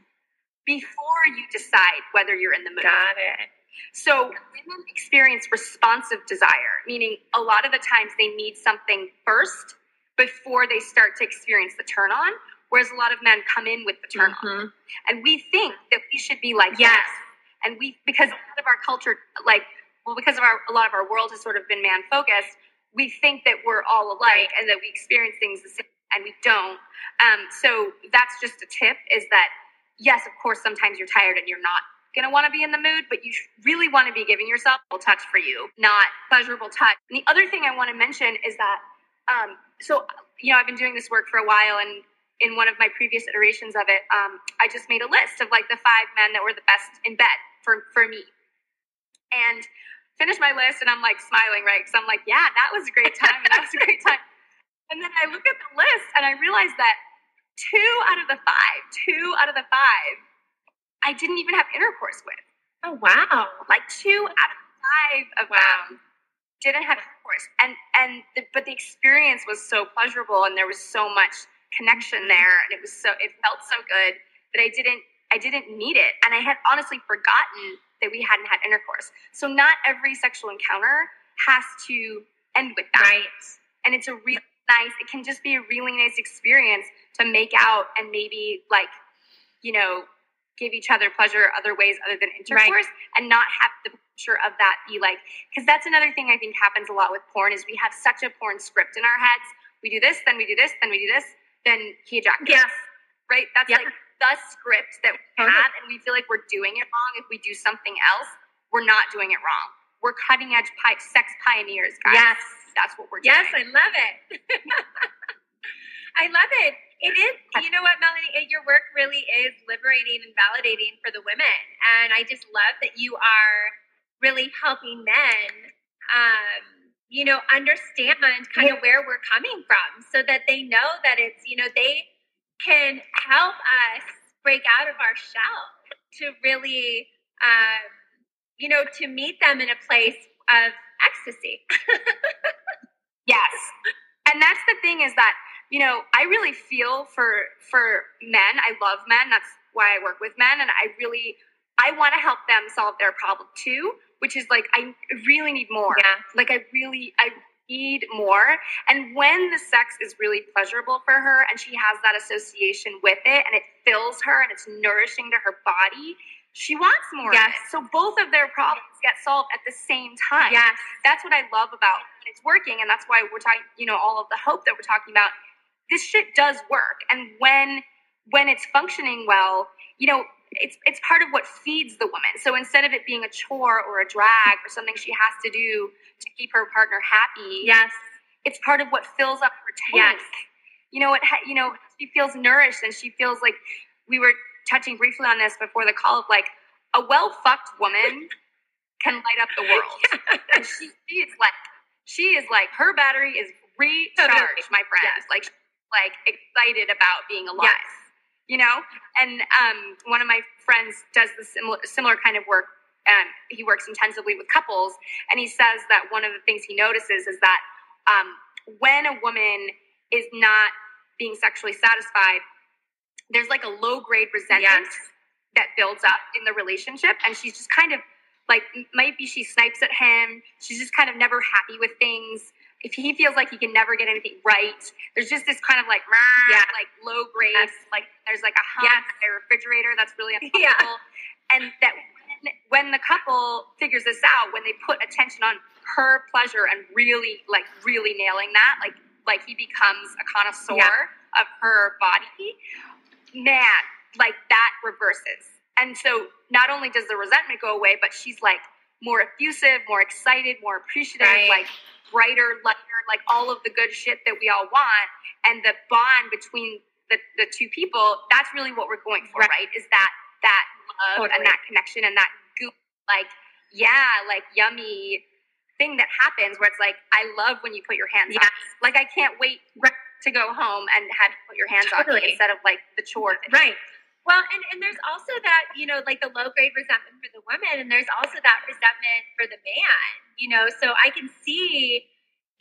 [SPEAKER 1] before you decide whether you're in the mood.
[SPEAKER 2] got it
[SPEAKER 1] So women experience responsive desire, meaning a lot of the times they need something first before they start to experience the turn on, whereas a lot of men come in with the turn on.
[SPEAKER 2] Mhm.
[SPEAKER 1] And we think that we should be like
[SPEAKER 2] Yes.
[SPEAKER 1] that. And we because a lot of our culture like well because of our a lot of our world has sort of been man focused, we think that we're all alike and that we experience things the same and we don't. Um, so that's just a tip is that yes, of course sometimes you're tired and you're not going to want to be in the mood, but you really want to be giving yourself a touch for you, not pleasurable touch. And the other thing I want to mention is that, um, so, you know, I've been doing this work for a while, and in one of my previous iterations of it, um, I just made a list of like the five men that were the best in bed for, for me. And finished my list, and I'm like smiling, right? Because I'm like, yeah, that was a great time, and that was a great time. And then I look at the list, and I realize that two out of the five, two out of the five, I didn't even have intercourse with.
[SPEAKER 2] oh wow
[SPEAKER 1] Like two out of five of
[SPEAKER 2] Wow.
[SPEAKER 1] them didn't have intercourse intercourse and and the, but the experience was so pleasurable and there was so much connection mm-hmm. there and it was so it felt so good that I didn't I didn't need it and I had honestly forgotten that we hadn't had intercourse. So not every sexual encounter has to end with that.
[SPEAKER 2] Right.
[SPEAKER 1] And it's a really nice it can just be a really nice experience to make out and maybe like you know give each other pleasure other ways other than intercourse and not have the picture of that be like because that's another thing I think happens a lot with porn is we have such a porn script in our heads. We do this, then we do this, then we do this, then he ejaculates.
[SPEAKER 2] Yes.
[SPEAKER 1] Right? That's
[SPEAKER 2] Yeah.
[SPEAKER 1] like the script that we have, and we feel like we're doing it wrong. If we do something else, we're not doing it wrong. We're cutting edge pi- sex pioneers, guys.
[SPEAKER 2] Yes.
[SPEAKER 1] That's what we're doing.
[SPEAKER 2] Yes, I love it. I love it. It is, you know what, Melanie, your work really is liberating and validating for the women. And I just love that you are really helping men, um, you know, understand kind of where we're coming from so that they know that it's, you know, they can help us break out of our shell to really, um, you know, to meet them in a place of ecstasy.
[SPEAKER 1] Yes. And that's the thing is that, you know, I really feel for for men. I love men. That's why I work with men and I really I want to help them solve their problem too, which is like I really need more.
[SPEAKER 2] Yeah.
[SPEAKER 1] Like I really I need more. And when the sex is really pleasurable for her and she has that association with it and it fills her and it's nourishing to her body, she wants more.
[SPEAKER 2] Yes.
[SPEAKER 1] So both of their problems get solved at the same time
[SPEAKER 2] Yes.
[SPEAKER 1] that's what I love about when it's working, and that's why we're talking. You know, all of the hope that we're talking about. This shit does work, and when when it's functioning well, you know, it's it's part of what feeds the woman. So instead of it being a chore or a drag or something she has to do to keep her partner happy,
[SPEAKER 2] Yes.
[SPEAKER 1] it's part of what fills up her tank.
[SPEAKER 2] Yes.
[SPEAKER 1] You know, it ha- you know, she feels nourished and she feels like we were touching briefly on this before the call of like a well fucked woman can light up the world. and she, she is like she is like her battery is recharged,
[SPEAKER 2] Totally.
[SPEAKER 1] my friend.
[SPEAKER 2] Yes.
[SPEAKER 1] Like like excited about being alive.
[SPEAKER 2] Yes.
[SPEAKER 1] You know? And um one of my friends does the similar similar kind of work. Um, he works intensively with couples, and he says that one of the things he notices is that um, when a woman is not being sexually satisfied, there's like a low grade resentment
[SPEAKER 2] Yes.
[SPEAKER 1] that builds up in the relationship, and she's just kind of like maybe she snipes at him. She's just kind of never happy with things. If he feels like he can never get anything right, there's just this kind of like
[SPEAKER 2] Yeah.
[SPEAKER 1] like low grade,
[SPEAKER 2] Yes.
[SPEAKER 1] like there's like a hump
[SPEAKER 2] Yes.
[SPEAKER 1] in their refrigerator that's really
[SPEAKER 2] Yeah.
[SPEAKER 1] uncomfortable. And that when, when the couple figures this out, when they put attention on her pleasure and really like really nailing that, like like he becomes a connoisseur
[SPEAKER 2] Yeah.
[SPEAKER 1] of her body, man, like that reverses. And so not only does the resentment go away, but she's like more effusive, more excited, more appreciative,
[SPEAKER 2] Right.
[SPEAKER 1] like brighter, lighter, like all of the good shit that we all want. And the bond between the, the two people, that's really what we're going for,
[SPEAKER 2] Right.
[SPEAKER 1] right? Is that that love
[SPEAKER 2] Totally.
[SPEAKER 1] and that connection and that goop, like, yeah, like yummy thing that happens where it's like, I love when you put your hands on
[SPEAKER 2] Yes.
[SPEAKER 1] me. Like I can't wait to go home and have to put your hands on me instead of like the chore. thing.
[SPEAKER 2] Right. Well, and, and there's also that, you know, like the low grade resentment for the woman, and there's also that resentment for the man, you know. So I can see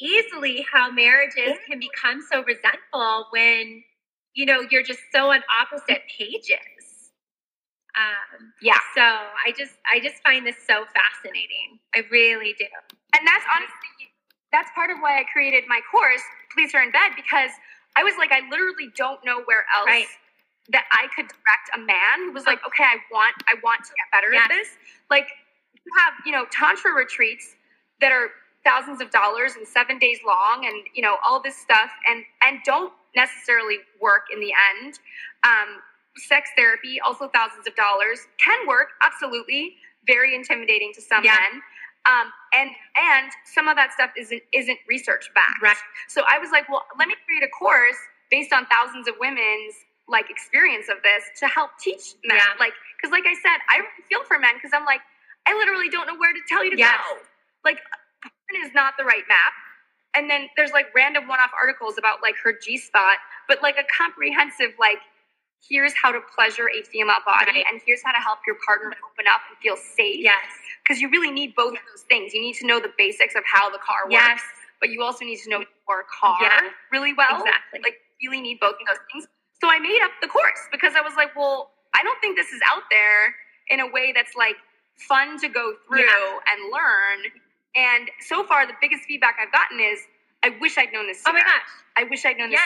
[SPEAKER 2] easily how marriages can become so resentful when, you know, you're just so on opposite pages. Um,
[SPEAKER 1] Yeah.
[SPEAKER 2] so I just I just find this so fascinating. I really do.
[SPEAKER 1] And that's honestly, that's part of why I created my course, Please Her in Bed, because I was like, I literally don't know where else
[SPEAKER 2] Right.
[SPEAKER 1] That I could direct a man who was like, okay, I want, I want to get better
[SPEAKER 2] Yes.
[SPEAKER 1] at this. Like, you have, you know, tantra retreats that are thousands of dollars and seven days long, and you know all this stuff, and and don't necessarily work in the end. Um, sex therapy, also thousands of dollars, can work absolutely. Very intimidating to some
[SPEAKER 2] Yeah.
[SPEAKER 1] men. Um, and and some of that stuff isn't isn't research backed.
[SPEAKER 2] Right.
[SPEAKER 1] So I was like, well, let me create a course based on thousands of women's like experience of this to help teach men.
[SPEAKER 2] Yeah.
[SPEAKER 1] Like, because like I said, I feel for men because I'm like, I literally don't know where to tell you to
[SPEAKER 2] Yes.
[SPEAKER 1] go. Like, porn is not the right map. And then there's like random one-off articles about like her G spot, but like a comprehensive like here's how to pleasure a female body
[SPEAKER 2] Right.
[SPEAKER 1] and here's how to help your partner open up and feel safe
[SPEAKER 2] Yes.
[SPEAKER 1] because you really need both of those things. You need to know the basics of how the car works
[SPEAKER 2] Yes.
[SPEAKER 1] but you also need to know your car
[SPEAKER 2] Yeah.
[SPEAKER 1] really well.
[SPEAKER 2] Exactly.
[SPEAKER 1] Like, you really need both of those things. So I made up the course because I was like, well, I don't think this is out there in a way that's like fun to go through
[SPEAKER 2] Yeah.
[SPEAKER 1] and learn. And so far, the biggest feedback I've gotten is, I wish I'd known this
[SPEAKER 2] oh my gosh.
[SPEAKER 1] I wish I'd known this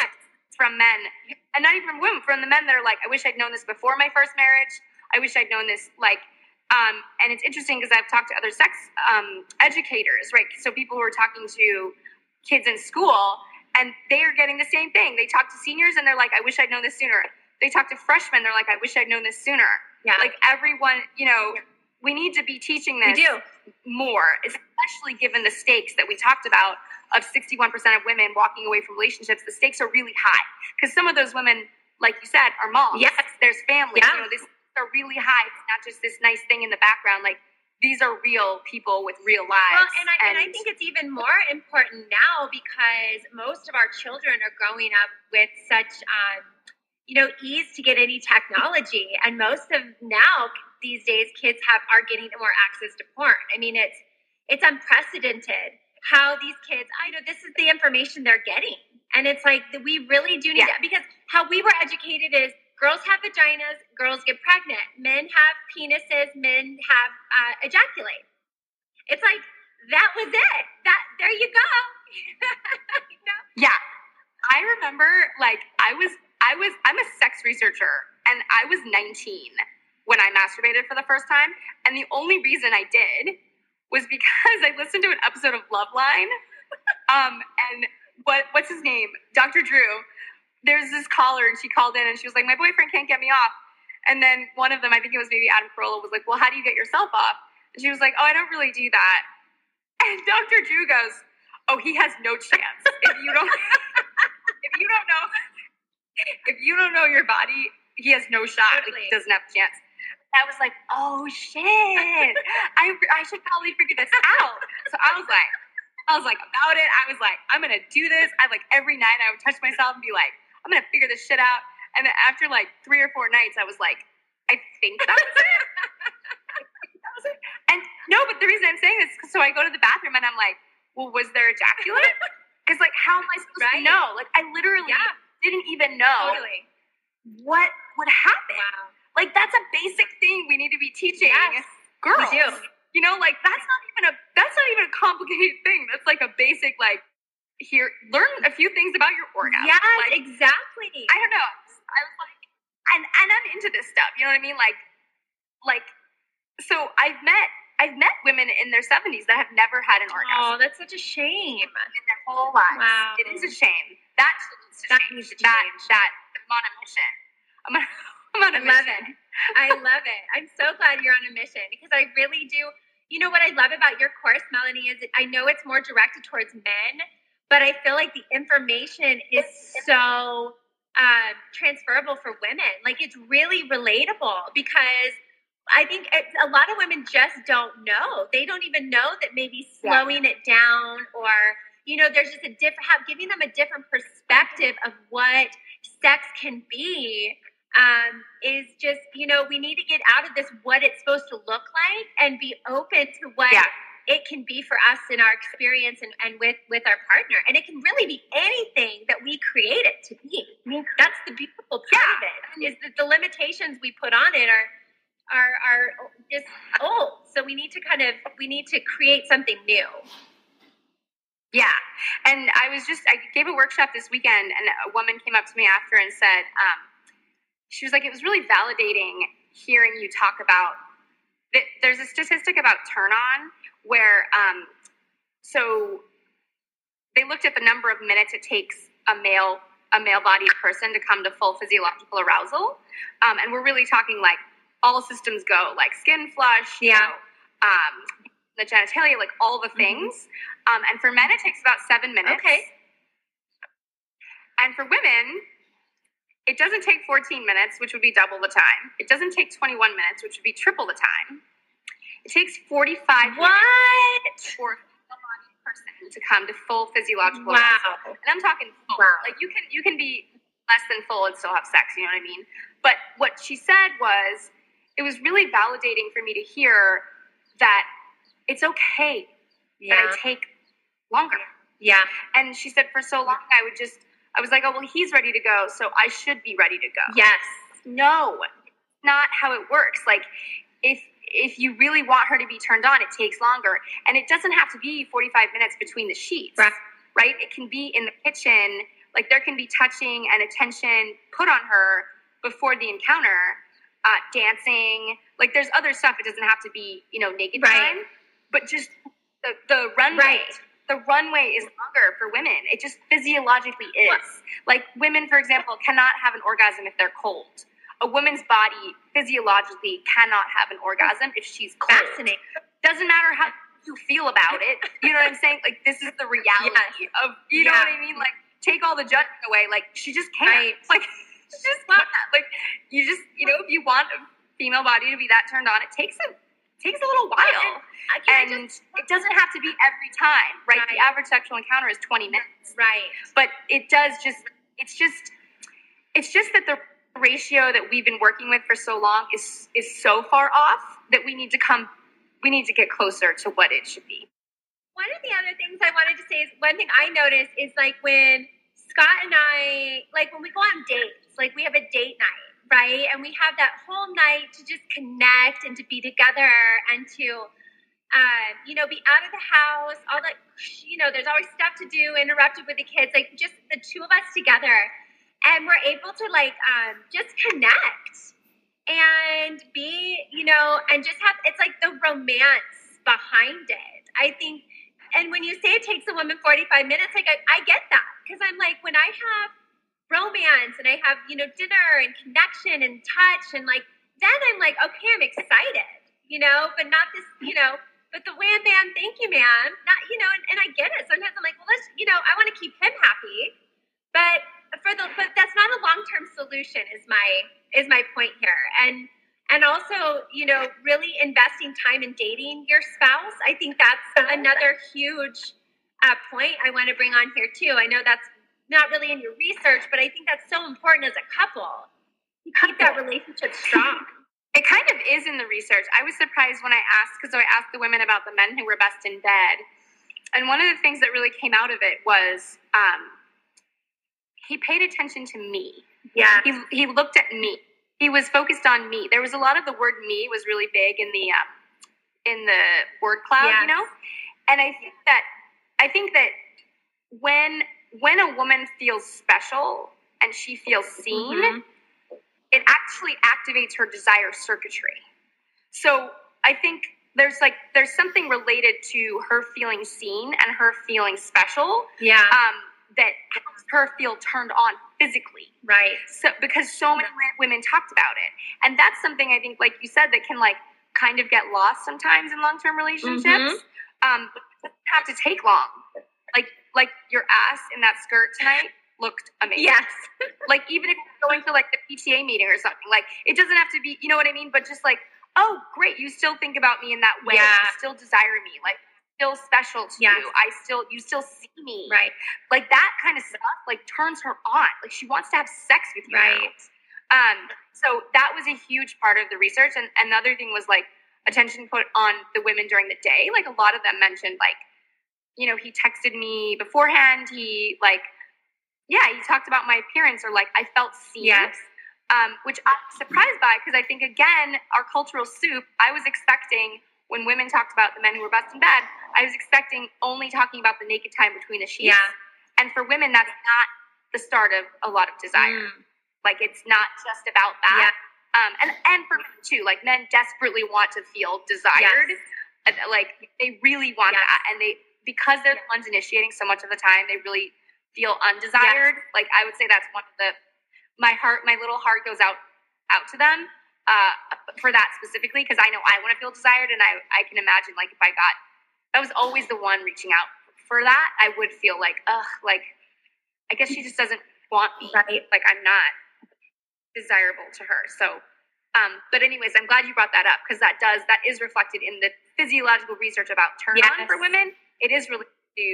[SPEAKER 1] from men, and not even from women, from the men that are like, I wish I'd known this before my first marriage. I wish I'd known this, like, um, and it's interesting because I've talked to other sex um, educators, right? So people who are talking to kids in school, and they are getting the same thing. They talk to seniors, and they're like, I wish I'd known this sooner. They talk to freshmen, they're like, I wish I'd known this sooner.
[SPEAKER 2] Yeah.
[SPEAKER 1] Like everyone, you know, we need to be teaching
[SPEAKER 2] we
[SPEAKER 1] this
[SPEAKER 2] do.
[SPEAKER 1] more, especially given the stakes that we talked about of 61% of women walking away from relationships. The stakes are really high because some of those women, like you said, are moms.
[SPEAKER 2] Yes.
[SPEAKER 1] There's families.
[SPEAKER 2] Yeah.
[SPEAKER 1] You know, this are really high. It's not just this nice thing in the background. Like these are real people with real lives.
[SPEAKER 2] Well, and I, and I think it's even more important now because most of our children are growing up with such, um, you know, ease to get any technology, and most of now these days kids have are getting more access to porn. I mean, it's it's unprecedented how these kids. I know this is the information they're getting, and it's like we really do need
[SPEAKER 1] Yeah.
[SPEAKER 2] that because how we were educated is girls have vaginas, girls get pregnant, men have penises, men have uh, ejaculate. It's like that was it. That there you go. You know?
[SPEAKER 1] Yeah. I remember like I was I was I'm a sex researcher and I was 19 when I masturbated for the first time and the only reason I did was because I listened to an episode of Loveline um and what what's his name? Dr. Drew. There's this caller and she called in and she was like my boyfriend can't get me off. And then one of them, I think it was maybe Adam Carolla was like, "Well, how do you get yourself off?" And she was like, "Oh, I don't really do that." And Dr. Drew goes, "Oh, he has no chance if you don't if you don't know if you don't know your body, he has no shot. Like,
[SPEAKER 2] Totally.
[SPEAKER 1] he doesn't have a chance. I was like, oh shit, I I should probably figure this out. So I was like, I was like about it. I was like, I'm gonna do this. I like every night I would touch myself and be like, I'm gonna figure this shit out. And then after like three or four nights, I was like, I think that was it. that was it. And no, but the reason I'm saying this, is so I go to the bathroom and I'm like, well, was there ejaculate? Because like, how am I supposed
[SPEAKER 2] Right.
[SPEAKER 1] to know? Like, I literally
[SPEAKER 2] Yeah,
[SPEAKER 1] didn't even know
[SPEAKER 2] totally.
[SPEAKER 1] what would happen.
[SPEAKER 2] Wow.
[SPEAKER 1] Like, that's a basic thing we need to be teaching
[SPEAKER 2] Yes,
[SPEAKER 1] girls. You know, like that's not even a that's not even a complicated thing. That's like a basic like here learn a few things about your orgasm.
[SPEAKER 2] Yes,
[SPEAKER 1] Like,
[SPEAKER 2] exactly.
[SPEAKER 1] I don't know. I was like, and and I'm into this stuff. You know what I mean? Like, like, so I've met I've met women in their 70s that have never had an orgasm
[SPEAKER 2] oh, that's such a shame.
[SPEAKER 1] in their whole lives.
[SPEAKER 2] Wow.
[SPEAKER 1] It is a shame. That needs to
[SPEAKER 2] That
[SPEAKER 1] change.
[SPEAKER 2] needs to
[SPEAKER 1] That
[SPEAKER 2] change.
[SPEAKER 1] that I'm on a mission. I'm on, I'm on a
[SPEAKER 2] I love
[SPEAKER 1] mission.
[SPEAKER 2] it. I love it. I'm so glad you're on a mission because I really do. You know what I love about your course, Melanie, is I know it's more directed towards men, but I feel like the information is so um, transferable for women. Like it's really relatable because I think it's, a lot of women just don't know. They don't even know that maybe
[SPEAKER 1] Yeah.
[SPEAKER 2] slowing it down or you know there's just a different have giving them a different perspective of what sex can be um, is just you know we need to get out of this what it's supposed to look like and be open to what
[SPEAKER 1] Yeah.
[SPEAKER 2] It can be for us in our experience and, and with with our partner and it can really be anything that we create it to be I mean, that's the beautiful part
[SPEAKER 1] Yeah.
[SPEAKER 2] of it is that the limitations we put on it are are are just old so we need to kind of we need to create something new
[SPEAKER 1] Yeah. And I was just, I gave a workshop this weekend, and a woman came up to me after and said, um, she was like, it was really validating hearing you talk about, that there's a statistic about turn on where, um, so they looked at the number of minutes it takes a male a male-bodied person to come to full physiological arousal, um, and we're really talking like all systems go, like skin flush, you
[SPEAKER 2] Yeah.
[SPEAKER 1] know, um, the genitalia, like all the things. Um, and for men, it takes about seven minutes.
[SPEAKER 2] Okay.
[SPEAKER 1] And for women, it doesn't take 14 minutes, which would be double the time. It doesn't take 21 minutes, which would be triple the time. It takes 45 minutes for a person to come to full physiological
[SPEAKER 2] wow.
[SPEAKER 1] And I'm talking full.
[SPEAKER 2] Wow.
[SPEAKER 1] Like you can you can be less than full and still have sex, you know what I mean? But what she said was it was really validating for me to hear that it's okay that I take longer.
[SPEAKER 2] Yeah.
[SPEAKER 1] And she said for so long I would just I was like, oh well, he's ready to go, so I should be ready to go.
[SPEAKER 2] Yes.
[SPEAKER 1] No, not how it works. Like if if you really want her to be turned on, it takes longer, and it doesn't have to be forty five minutes between the sheets.
[SPEAKER 2] Right.
[SPEAKER 1] Right. It can be in the kitchen. Like there can be touching and attention put on her before the encounter, uh, dancing. Like there's other stuff. It doesn't have to be you know naked
[SPEAKER 2] Right.
[SPEAKER 1] time, but just the the runway.
[SPEAKER 2] Right.
[SPEAKER 1] The runway is longer for women. It just physiologically is.
[SPEAKER 2] Well-
[SPEAKER 1] Like women, for example, cannot have an orgasm if they're cold. A woman's body physiologically cannot have an orgasm if she's.
[SPEAKER 2] Fascinating.
[SPEAKER 1] Doesn't matter how you feel about it. You know what I'm saying? Like this is the reality of you know
[SPEAKER 2] Yeah.
[SPEAKER 1] what I mean? Like take all the judgment away. Like she just can't.
[SPEAKER 2] Right.
[SPEAKER 1] Like she just can't. Like you just you know if you want a female body to be that turned on, it takes a takes a little while.
[SPEAKER 2] Can
[SPEAKER 1] And
[SPEAKER 2] just-
[SPEAKER 1] it doesn't have to be every time, right? The average sexual encounter is 20 minutes
[SPEAKER 2] right.
[SPEAKER 1] but it does just it's just it's just that the ratio that we've been working with for so long is is so far off that we need to come we need to get closer to what it should be
[SPEAKER 2] One of the other things I wanted to say is one thing I noticed is like when Scott and I, like when we go on dates, like we have a date night, right? And we have that whole night to just connect and to be together and to, um, you know, be out of the house, all that, you know, there's always stuff to do, interrupted with the kids, like just the two of us together. And we're able to like um, just connect and be, you know, and just have, it's like the romance behind it. I think and when you say it takes a woman 45 minutes, like I, I get that because I'm like, when I have romance and I have, you know, dinner and connection and touch and like, then I'm like, okay, I'm excited, you know, but not this, you know, but the wham bam, thank you, man. Not, you know, and, and I get it. Sometimes I'm like, well, let's, you know, I want to keep him happy, but for the, but that's not a long term solution. Is my is my point here, and and also, you know, really investing time in dating your spouse. I think that's another huge uh, point I want to bring on here too. I know that's not really in your research, but I think that's so important as a couple to keep that relationship strong.
[SPEAKER 1] it kind of is in the research i was surprised when i asked because i asked the women about the men who were best in bed and one of the things that really came out of it was um, he paid attention to me.
[SPEAKER 2] Yeah,
[SPEAKER 1] he, he looked at me. He was focused on me. There was a lot of the word me was really big in the um, in the word cloud
[SPEAKER 2] Yes.
[SPEAKER 1] you know? And i think that i think that when when a woman feels special and she feels seen
[SPEAKER 2] Mhm.
[SPEAKER 1] it actually activates her desire circuitry. So i think there's like there's something related to her feeling seen and her feeling special.
[SPEAKER 2] Yeah,
[SPEAKER 1] um, that helps her feel turned on physically.
[SPEAKER 2] Right.
[SPEAKER 1] so because so many women talked about it. And that's something i think like you said that can like kind of get lost sometimes in long-term relationships.
[SPEAKER 2] Mm-hmm.
[SPEAKER 1] um but it doesn't have to take long. Like like your ass in that skirt tonight looked amazing.
[SPEAKER 2] Yes,
[SPEAKER 1] like even if you're going to like the pta meeting or something like it doesn't have to be you know what i mean? But just like oh great you still think about me in that way.
[SPEAKER 2] Yeah.
[SPEAKER 1] you still desire me. Like still special to
[SPEAKER 2] Yes.
[SPEAKER 1] you. I still you still see me.
[SPEAKER 2] Right,
[SPEAKER 1] like that kind of stuff like turns her on. Like she wants to have sex with you
[SPEAKER 2] right.
[SPEAKER 1] um so that was a huge part of the research. And another thing was like attention put on the women during the day. Like a lot of them mentioned like you know he texted me beforehand. He like yeah he talked about my appearance or like i felt seen.
[SPEAKER 2] Yes.
[SPEAKER 1] um, which i'm surprised by because i think again our cultural soup i was expecting when women talked about the men who were best in bed i was expecting only talking about the naked time between the sheets
[SPEAKER 2] Yeah.
[SPEAKER 1] and for women, that's not the start of a lot of desire.
[SPEAKER 2] Mm.
[SPEAKER 1] Like it's not just about that. Um, and and for men too, like men desperately want to feel desired. And, Like they really want
[SPEAKER 2] Yes.
[SPEAKER 1] that, and they because they're the ones initiating so much of the time, they really feel undesired. Like I would say that's one of the my heart, my little heart goes out out to them uh, for that specifically because I know I want to feel desired, and I I can imagine like if I got I was always the one reaching out for that, I would feel like ugh, like I guess she just doesn't want me.
[SPEAKER 2] Right.
[SPEAKER 1] Like I'm not desirable to her. So, um, but anyways, I'm glad you brought that up because that does that is reflected in the physiological research about turn on
[SPEAKER 2] Yes.
[SPEAKER 1] for women. It is related to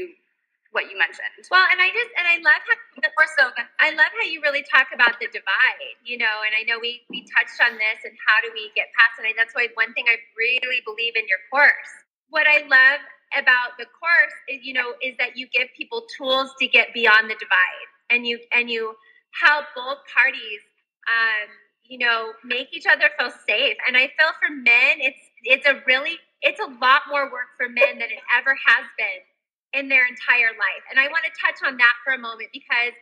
[SPEAKER 1] what you mentioned.
[SPEAKER 2] Well, and I just and I love how
[SPEAKER 1] More so
[SPEAKER 2] I love how you really talk about the divide, you know, and I know we we touched on this and how do we get past it. And that's why one thing I really believe in your course. What I love about the course, is, you know, is that you give people tools to get beyond the divide, and you and you help both parties, um, you know, make each other feel safe. And I feel for men, it's it's a really it's a lot more work for men than it ever has been in their entire life. And I want to touch on that for a moment because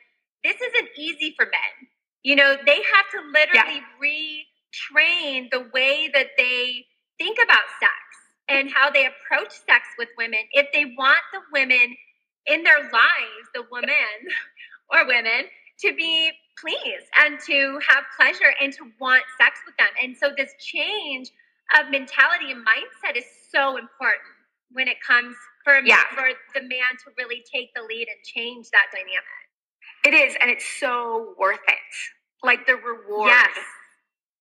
[SPEAKER 2] this isn't easy for men. You know, they have to literally yeah. retrain the way that they think about sex and how they approach sex with women if they want the women in their lives, the women or women, to be pleased and to have pleasure and to want sex with them. And so this change of mentality and mindset is so important when it comes for yeah. for the man to really take the lead and change that dynamic.
[SPEAKER 1] It is, and it's so worth it. Like the reward yes.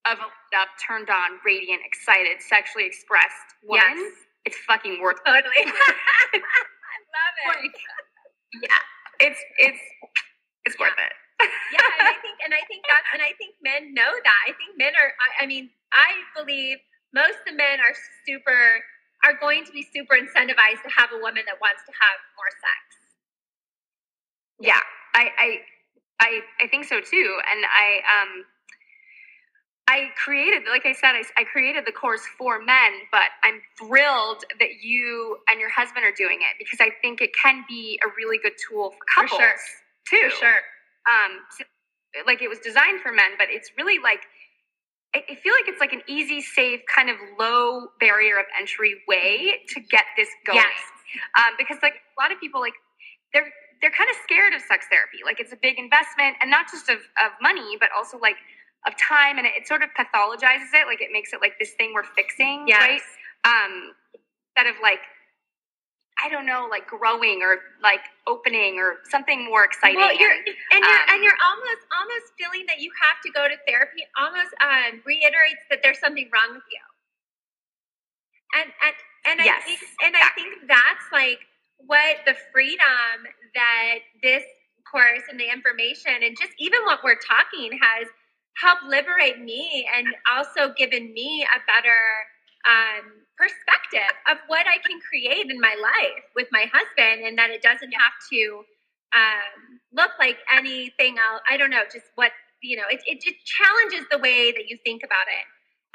[SPEAKER 1] of a up, turned on, radiant, excited, sexually expressed woman. Yes. It's fucking worth
[SPEAKER 2] it. Totally. I love it.
[SPEAKER 1] Yeah. It's it's it's yeah. worth it.
[SPEAKER 2] yeah, and I think and I think that and I think men know that. I think men are I, I mean, I believe most of the men are super are going to be super incentivized to have a woman that wants to have more sex.
[SPEAKER 1] Yeah, I I I, I think so too, and I um I created, like I said, I, I, created the course for men, but I'm thrilled that you and your husband are doing it because I think it can be a really good tool for couples
[SPEAKER 2] for sure.
[SPEAKER 1] too.
[SPEAKER 2] For sure.
[SPEAKER 1] Um, like it was designed for men, but it's really like I feel like it's like an easy, safe, kind of low barrier of entry way to get this going.
[SPEAKER 2] Yes.
[SPEAKER 1] Um, because like a lot of people like they're they're kind of scared of sex therapy. Like it's a big investment, and not just of of money, but also like of time, and it, it sort of pathologizes it. Like it makes it like this thing we're fixing,
[SPEAKER 2] yes.
[SPEAKER 1] right? Um, instead of like I don't know, like growing or like opening or something more exciting.
[SPEAKER 2] Well, you're, and, and you're um, and you're almost almost feeling that you have to go to therapy. Almost um, reiterates that there's something wrong with you. And and and yes, I think and exactly. I think that's like what the freedom that this course and the information and just even what we're talking has helped liberate me and also given me a better um, perspective of what I can create in my life with my husband, and that it doesn't have to um, look like anything else. I don't know, just what you know. It, it, it challenges the way that you think about it.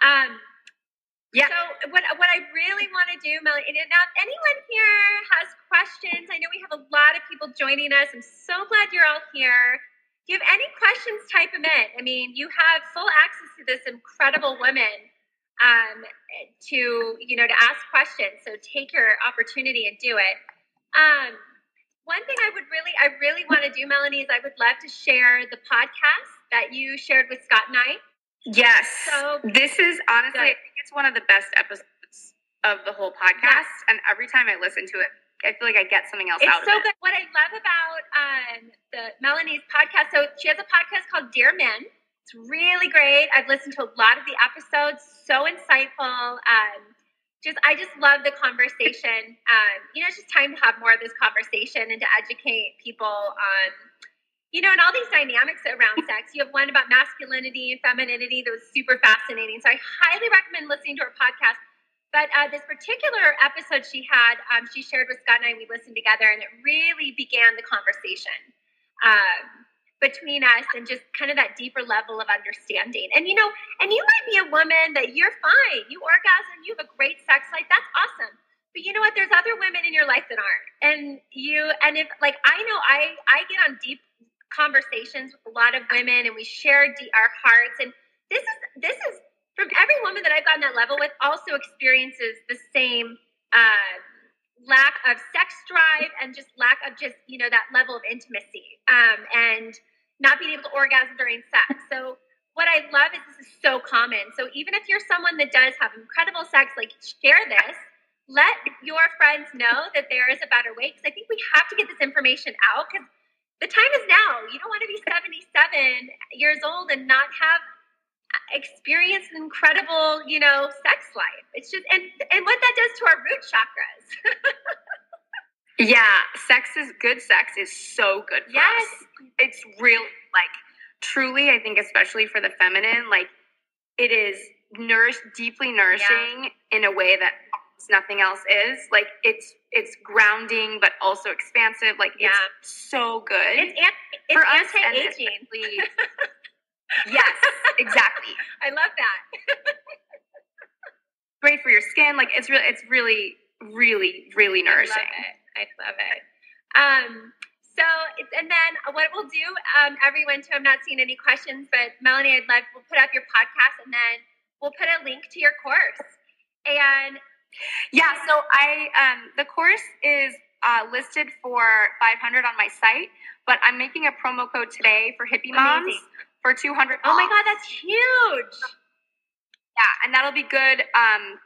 [SPEAKER 2] Um,
[SPEAKER 1] yeah.
[SPEAKER 2] So what what I really want to do, Melanie, and now if anyone here has questions, I know we have a lot of people joining us. I'm so glad you're all here. If you have any questions, type them in. I mean, you have full access to this incredible woman um, to you know to ask questions. So take your opportunity and do it. Um, one thing I would really I really want to do, Melanie, is I would love to share the podcast that you shared with Scott and I.
[SPEAKER 1] Yes. So this is honestly. I think it's one of the best episodes of the whole podcast, yes. and every time I listen to it, I feel like I get something else
[SPEAKER 2] it's
[SPEAKER 1] out
[SPEAKER 2] so
[SPEAKER 1] of
[SPEAKER 2] it. Good. What I love about um, the Melanie's podcast, so she has a podcast called Dear Men. It's really great. I've listened to a lot of the episodes. So insightful. Um, just I just love the conversation. Um, you know, it's just time to have more of this conversation and to educate people on, you know, and all these dynamics around sex. You have one about masculinity and femininity that was super fascinating. So I highly recommend listening to her podcast. But uh, this particular episode she had, um, she shared with Scott and I. We listened together, and it really began the conversation. Um, between us and just kind of that deeper level of understanding. And you know, and you might be a woman that you're fine, you orgasm, you have a great sex life, that's awesome. But you know what? There's other women in your life that aren't. And you and if like I know I I get on deep conversations with a lot of women and we share de- our hearts and this is this is from every woman that I've gotten that level with also experiences the same uh, lack of sex drive and just lack of just you know that level of intimacy um, and not being able to orgasm during sex. So what I love is this is so common. So even if you're someone that does have incredible sex, like share this. Let your friends know that there is a better way because I think we have to get this information out because the time is now. You don't want to be 77 years old and not have uh, experienced an incredible, you know, sex life. It's just and and what that does to our root chakras.
[SPEAKER 1] Yeah, sex is good. Sex is so good. yes, us. it's real. Like truly, I think, especially for the feminine, like it is nourished, deeply nourishing yeah. in a way that nothing else is. Like it's it's grounding but also expansive. Like
[SPEAKER 2] Yeah.
[SPEAKER 1] it's so good.
[SPEAKER 2] It's, an- it's
[SPEAKER 1] For us
[SPEAKER 2] anti-aging.
[SPEAKER 1] yes, exactly.
[SPEAKER 2] I love that.
[SPEAKER 1] Great for your skin. Like it's really it's really really really nourishing.
[SPEAKER 2] I love it. I love it. Um, so, it's- and then what we'll do, um, everyone, too, I'm not seeing any questions, but Melanie, I'd love, we'll put up your podcast and then we'll put a link to your course. And
[SPEAKER 1] Yeah, so I um the course is uh, listed for 500 on my site, but I'm making a promo code today for hippie moms
[SPEAKER 2] Amazing.
[SPEAKER 1] for 200.
[SPEAKER 2] oh my. God, that's huge.
[SPEAKER 1] Yeah, and that'll be good. Um,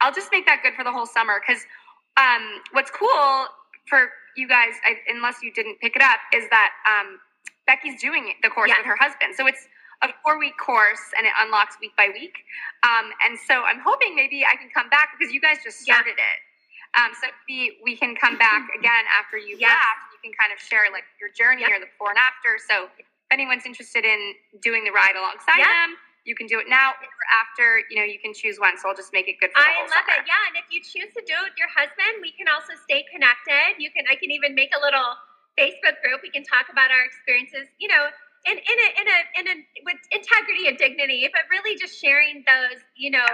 [SPEAKER 1] I'll just make that good for the whole summer because um, what's cool for you guys, I, unless you didn't pick it up, is that um, Becky's doing the course
[SPEAKER 2] Yeah.
[SPEAKER 1] with her husband. So it's a four week course and it unlocks week by week. Um, and so I'm hoping maybe I can come back because you guys just
[SPEAKER 2] Yeah.
[SPEAKER 1] started it. Um, so maybe we can come back again after you've
[SPEAKER 2] Yes.
[SPEAKER 1] left. You can kind of share like your journey
[SPEAKER 2] Yep.
[SPEAKER 1] or the before and after. So if anyone's interested in doing the ride alongside
[SPEAKER 2] Yeah.
[SPEAKER 1] them, you can do it now or after. You know, you can choose one. So I'll just make it good for
[SPEAKER 2] I love
[SPEAKER 1] summer.
[SPEAKER 2] it. Yeah, and if you choose to do it with your husband, we can also stay connected. You can I can even make a little Facebook group. We can talk about our experiences, you know, in in a in a in a with integrity and dignity, but really just sharing those, you know,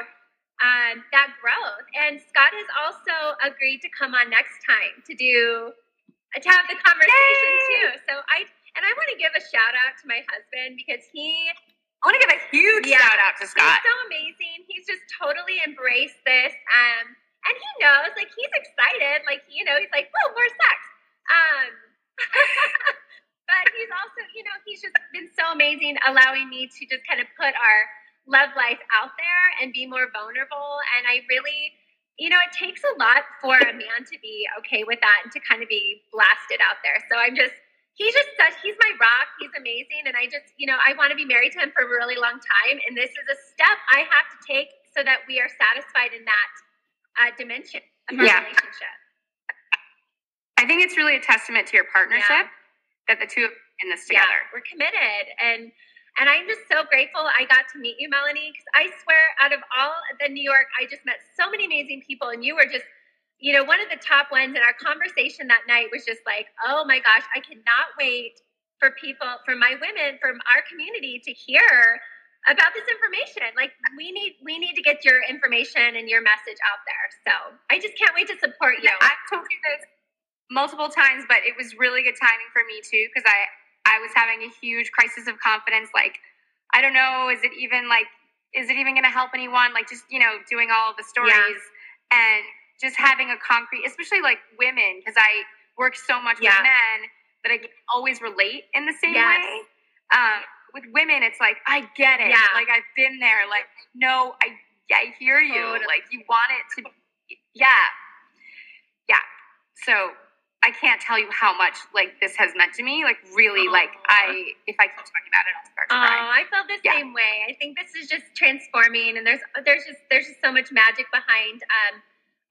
[SPEAKER 2] um, that growth. And Scott has also agreed to come on next time to do to have the conversation
[SPEAKER 1] Yay!
[SPEAKER 2] too. So I and I want to give a shout out to my husband because he
[SPEAKER 1] I want to give a huge
[SPEAKER 2] Yeah.
[SPEAKER 1] shout out to Scott.
[SPEAKER 2] He's so amazing. He's just totally embraced this. Um, and he knows, like, he's excited. Like, you know, he's like, whoa, more sex. Um, but he's also, you know, he's just been so amazing, allowing me to just kind of put our love life out there and be more vulnerable. And I really, you know, it takes a lot for a man to be okay with that and to kind of be blasted out there. So I'm just, he's just such he's my rock. He's amazing. And i just you know i want to be married to him for a really long time. And this is a step i have to take so that we are satisfied in that uh, dimension of our
[SPEAKER 1] Yeah.
[SPEAKER 2] relationship.
[SPEAKER 1] I think it's really a testament to your partnership that the two of you are in this together.
[SPEAKER 2] yeah we're committed. And and i'm just so grateful i got to meet you melanie because i swear out of all the new york i just met so many amazing people and you were just you know one of the top ones in our conversation that night was just like oh my gosh i cannot wait for people for my women from our community to hear about this information like we need we need to get your information and your message out there so i just can't wait to support you
[SPEAKER 1] I've told you this multiple times, but it was really good timing for me too because I I was having a huge crisis of confidence. Like, I don't know, is it even like, is it even going to help anyone? Like, just you know, doing all the stories and just having a concrete, especially like women, because I work so much
[SPEAKER 2] Yeah.
[SPEAKER 1] with men that I can always relate in the same
[SPEAKER 2] Yes.
[SPEAKER 1] way. Um, with women, it's like I get it.
[SPEAKER 2] Yeah.
[SPEAKER 1] Like I've been there. Like, no, I I hear you.
[SPEAKER 2] Totally.
[SPEAKER 1] Like you want it to. be Yeah, yeah. So I can't tell you how much like this has meant to me. Like really, like I if I keep talking about it, I'll start to
[SPEAKER 2] Oh. I felt the
[SPEAKER 1] Yeah.
[SPEAKER 2] same way. I think this is just transforming, and there's there's just there's just so much magic behind um,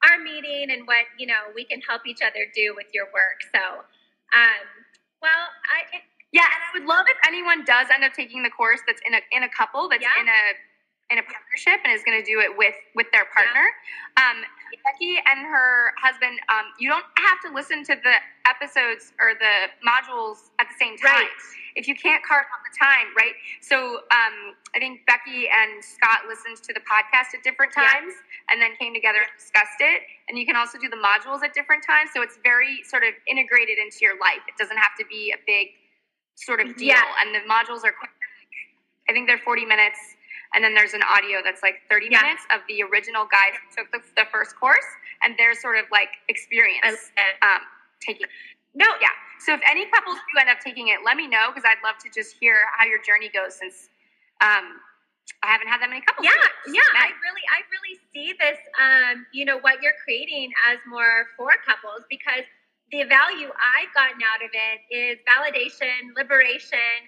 [SPEAKER 2] our meeting and what you know we can help each other do with your work. So, um, well, I
[SPEAKER 1] Yeah, and I would love if anyone does end up taking the course that's in a in a couple that's
[SPEAKER 2] Yeah.
[SPEAKER 1] in a in a partnership and is going to do it with with their partner. Um, Becky and her husband, um, you don't have to listen to the episodes or the modules the same time.
[SPEAKER 2] right,
[SPEAKER 1] if you can't carve out the time, right? So um, I think Becky and Scott listened to the podcast at different
[SPEAKER 2] Yeah.
[SPEAKER 1] times and then came together and discussed it. And you can also do the modules at different times. So it's very sort of integrated into your life. It doesn't have to be a big sort of deal.
[SPEAKER 2] Yeah.
[SPEAKER 1] And the modules are quick. I think they're 40 minutes. And then there's an audio that's like 30
[SPEAKER 2] Yeah.
[SPEAKER 1] minutes of the original guys who took the, the first course and their sort of like experience
[SPEAKER 2] I love it.
[SPEAKER 1] um, taking
[SPEAKER 2] No,
[SPEAKER 1] yeah. So if any couples do end up taking it, let me know because I'd love to just hear how your journey goes since um, I haven't had that many couples.
[SPEAKER 2] yeah, yeah. I really, I really see this. Um, you know what you're creating as more for couples because the value I've gotten out of it is validation, liberation,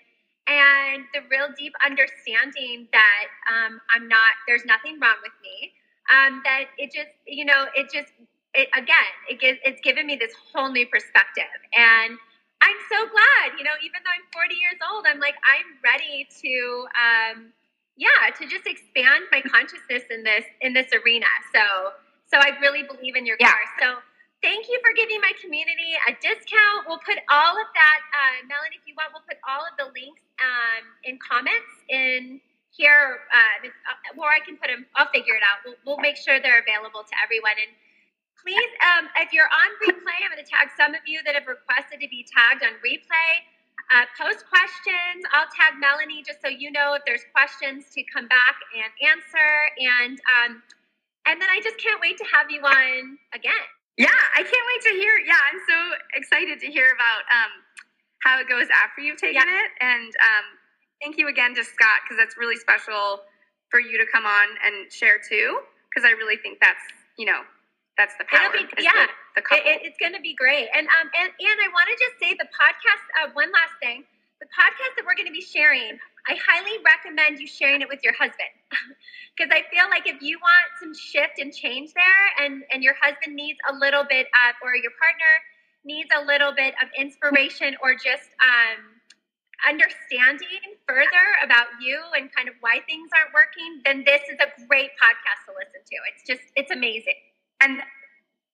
[SPEAKER 2] and the real deep understanding that um, I'm not. There's nothing wrong with me. Um, that it just, you know, it just, it again, it gives, it's given me this whole new perspective, and I'm so glad. You know, even though I'm 40 years old, I'm like, I'm ready to. Um, yeah to just expand my consciousness in this in this arena so So I really believe in your
[SPEAKER 1] Yeah.
[SPEAKER 2] course. So thank you for giving my community a discount. We'll put all of that, uh, Melanie, if you want, we'll put all of the links um, in comments in here, uh, uh, or I can put them. I'll figure it out. We'll, we'll make sure they're available to everyone. And please, um, if you're on replay, I'm going to tag some of you that have requested to be tagged on replay. Uh, post questions. I'll tag Melanie just so you know if there's questions to come back and answer. And um, and then I just can't wait to have you on again.
[SPEAKER 1] Yeah, I can't wait to hear. Yeah, I'm so excited to hear about um, how it goes after you've taken
[SPEAKER 2] Yeah.
[SPEAKER 1] it. And um, thank you again to Scott because that's really special for you to come on and share too. Because I really think that's you know that's the power.
[SPEAKER 2] It'll be- yeah.
[SPEAKER 1] the, the.
[SPEAKER 2] It, it, it's going to be great. And um and, and I want to just say the podcast. Uh, one last thing, the podcast that we're going to be sharing. I highly recommend you sharing it with your husband because I feel like if you want some shift and change there, and and your husband needs a little bit of, or your partner needs a little bit of inspiration or just um understanding further about you and kind of why things aren't working, then this is a great podcast to listen to. It's just it's amazing.
[SPEAKER 1] And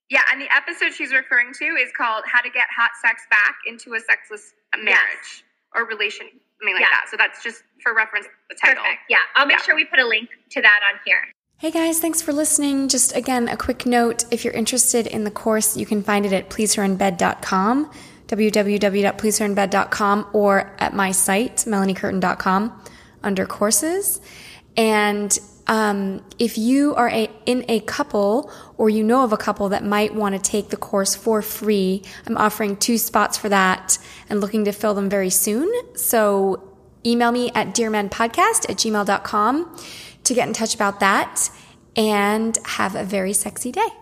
[SPEAKER 1] yeah, and the episode she's referring to is called "How to Get Hot Sex Back into a Sexless Marriage or Relation," something like
[SPEAKER 2] Yeah.
[SPEAKER 1] that. So that's just for reference. The title.
[SPEAKER 2] Perfect. Yeah, I'll make
[SPEAKER 1] Yeah.
[SPEAKER 2] sure we put a link to that on here.
[SPEAKER 3] Hey guys, thanks for listening. Just again, a quick note if you're interested in the course, you can find it at pleaseherinbed.com, www.pleaseherinbed.com, or at my site, melaniecurtin.com, under courses. And um, if you are a, in a couple or you know of a couple that might want to take the course for free, I'm offering two spots for that and looking to fill them very soon. So email me at dearmenpodcast at gmail.com to get in touch about that and have a very sexy day.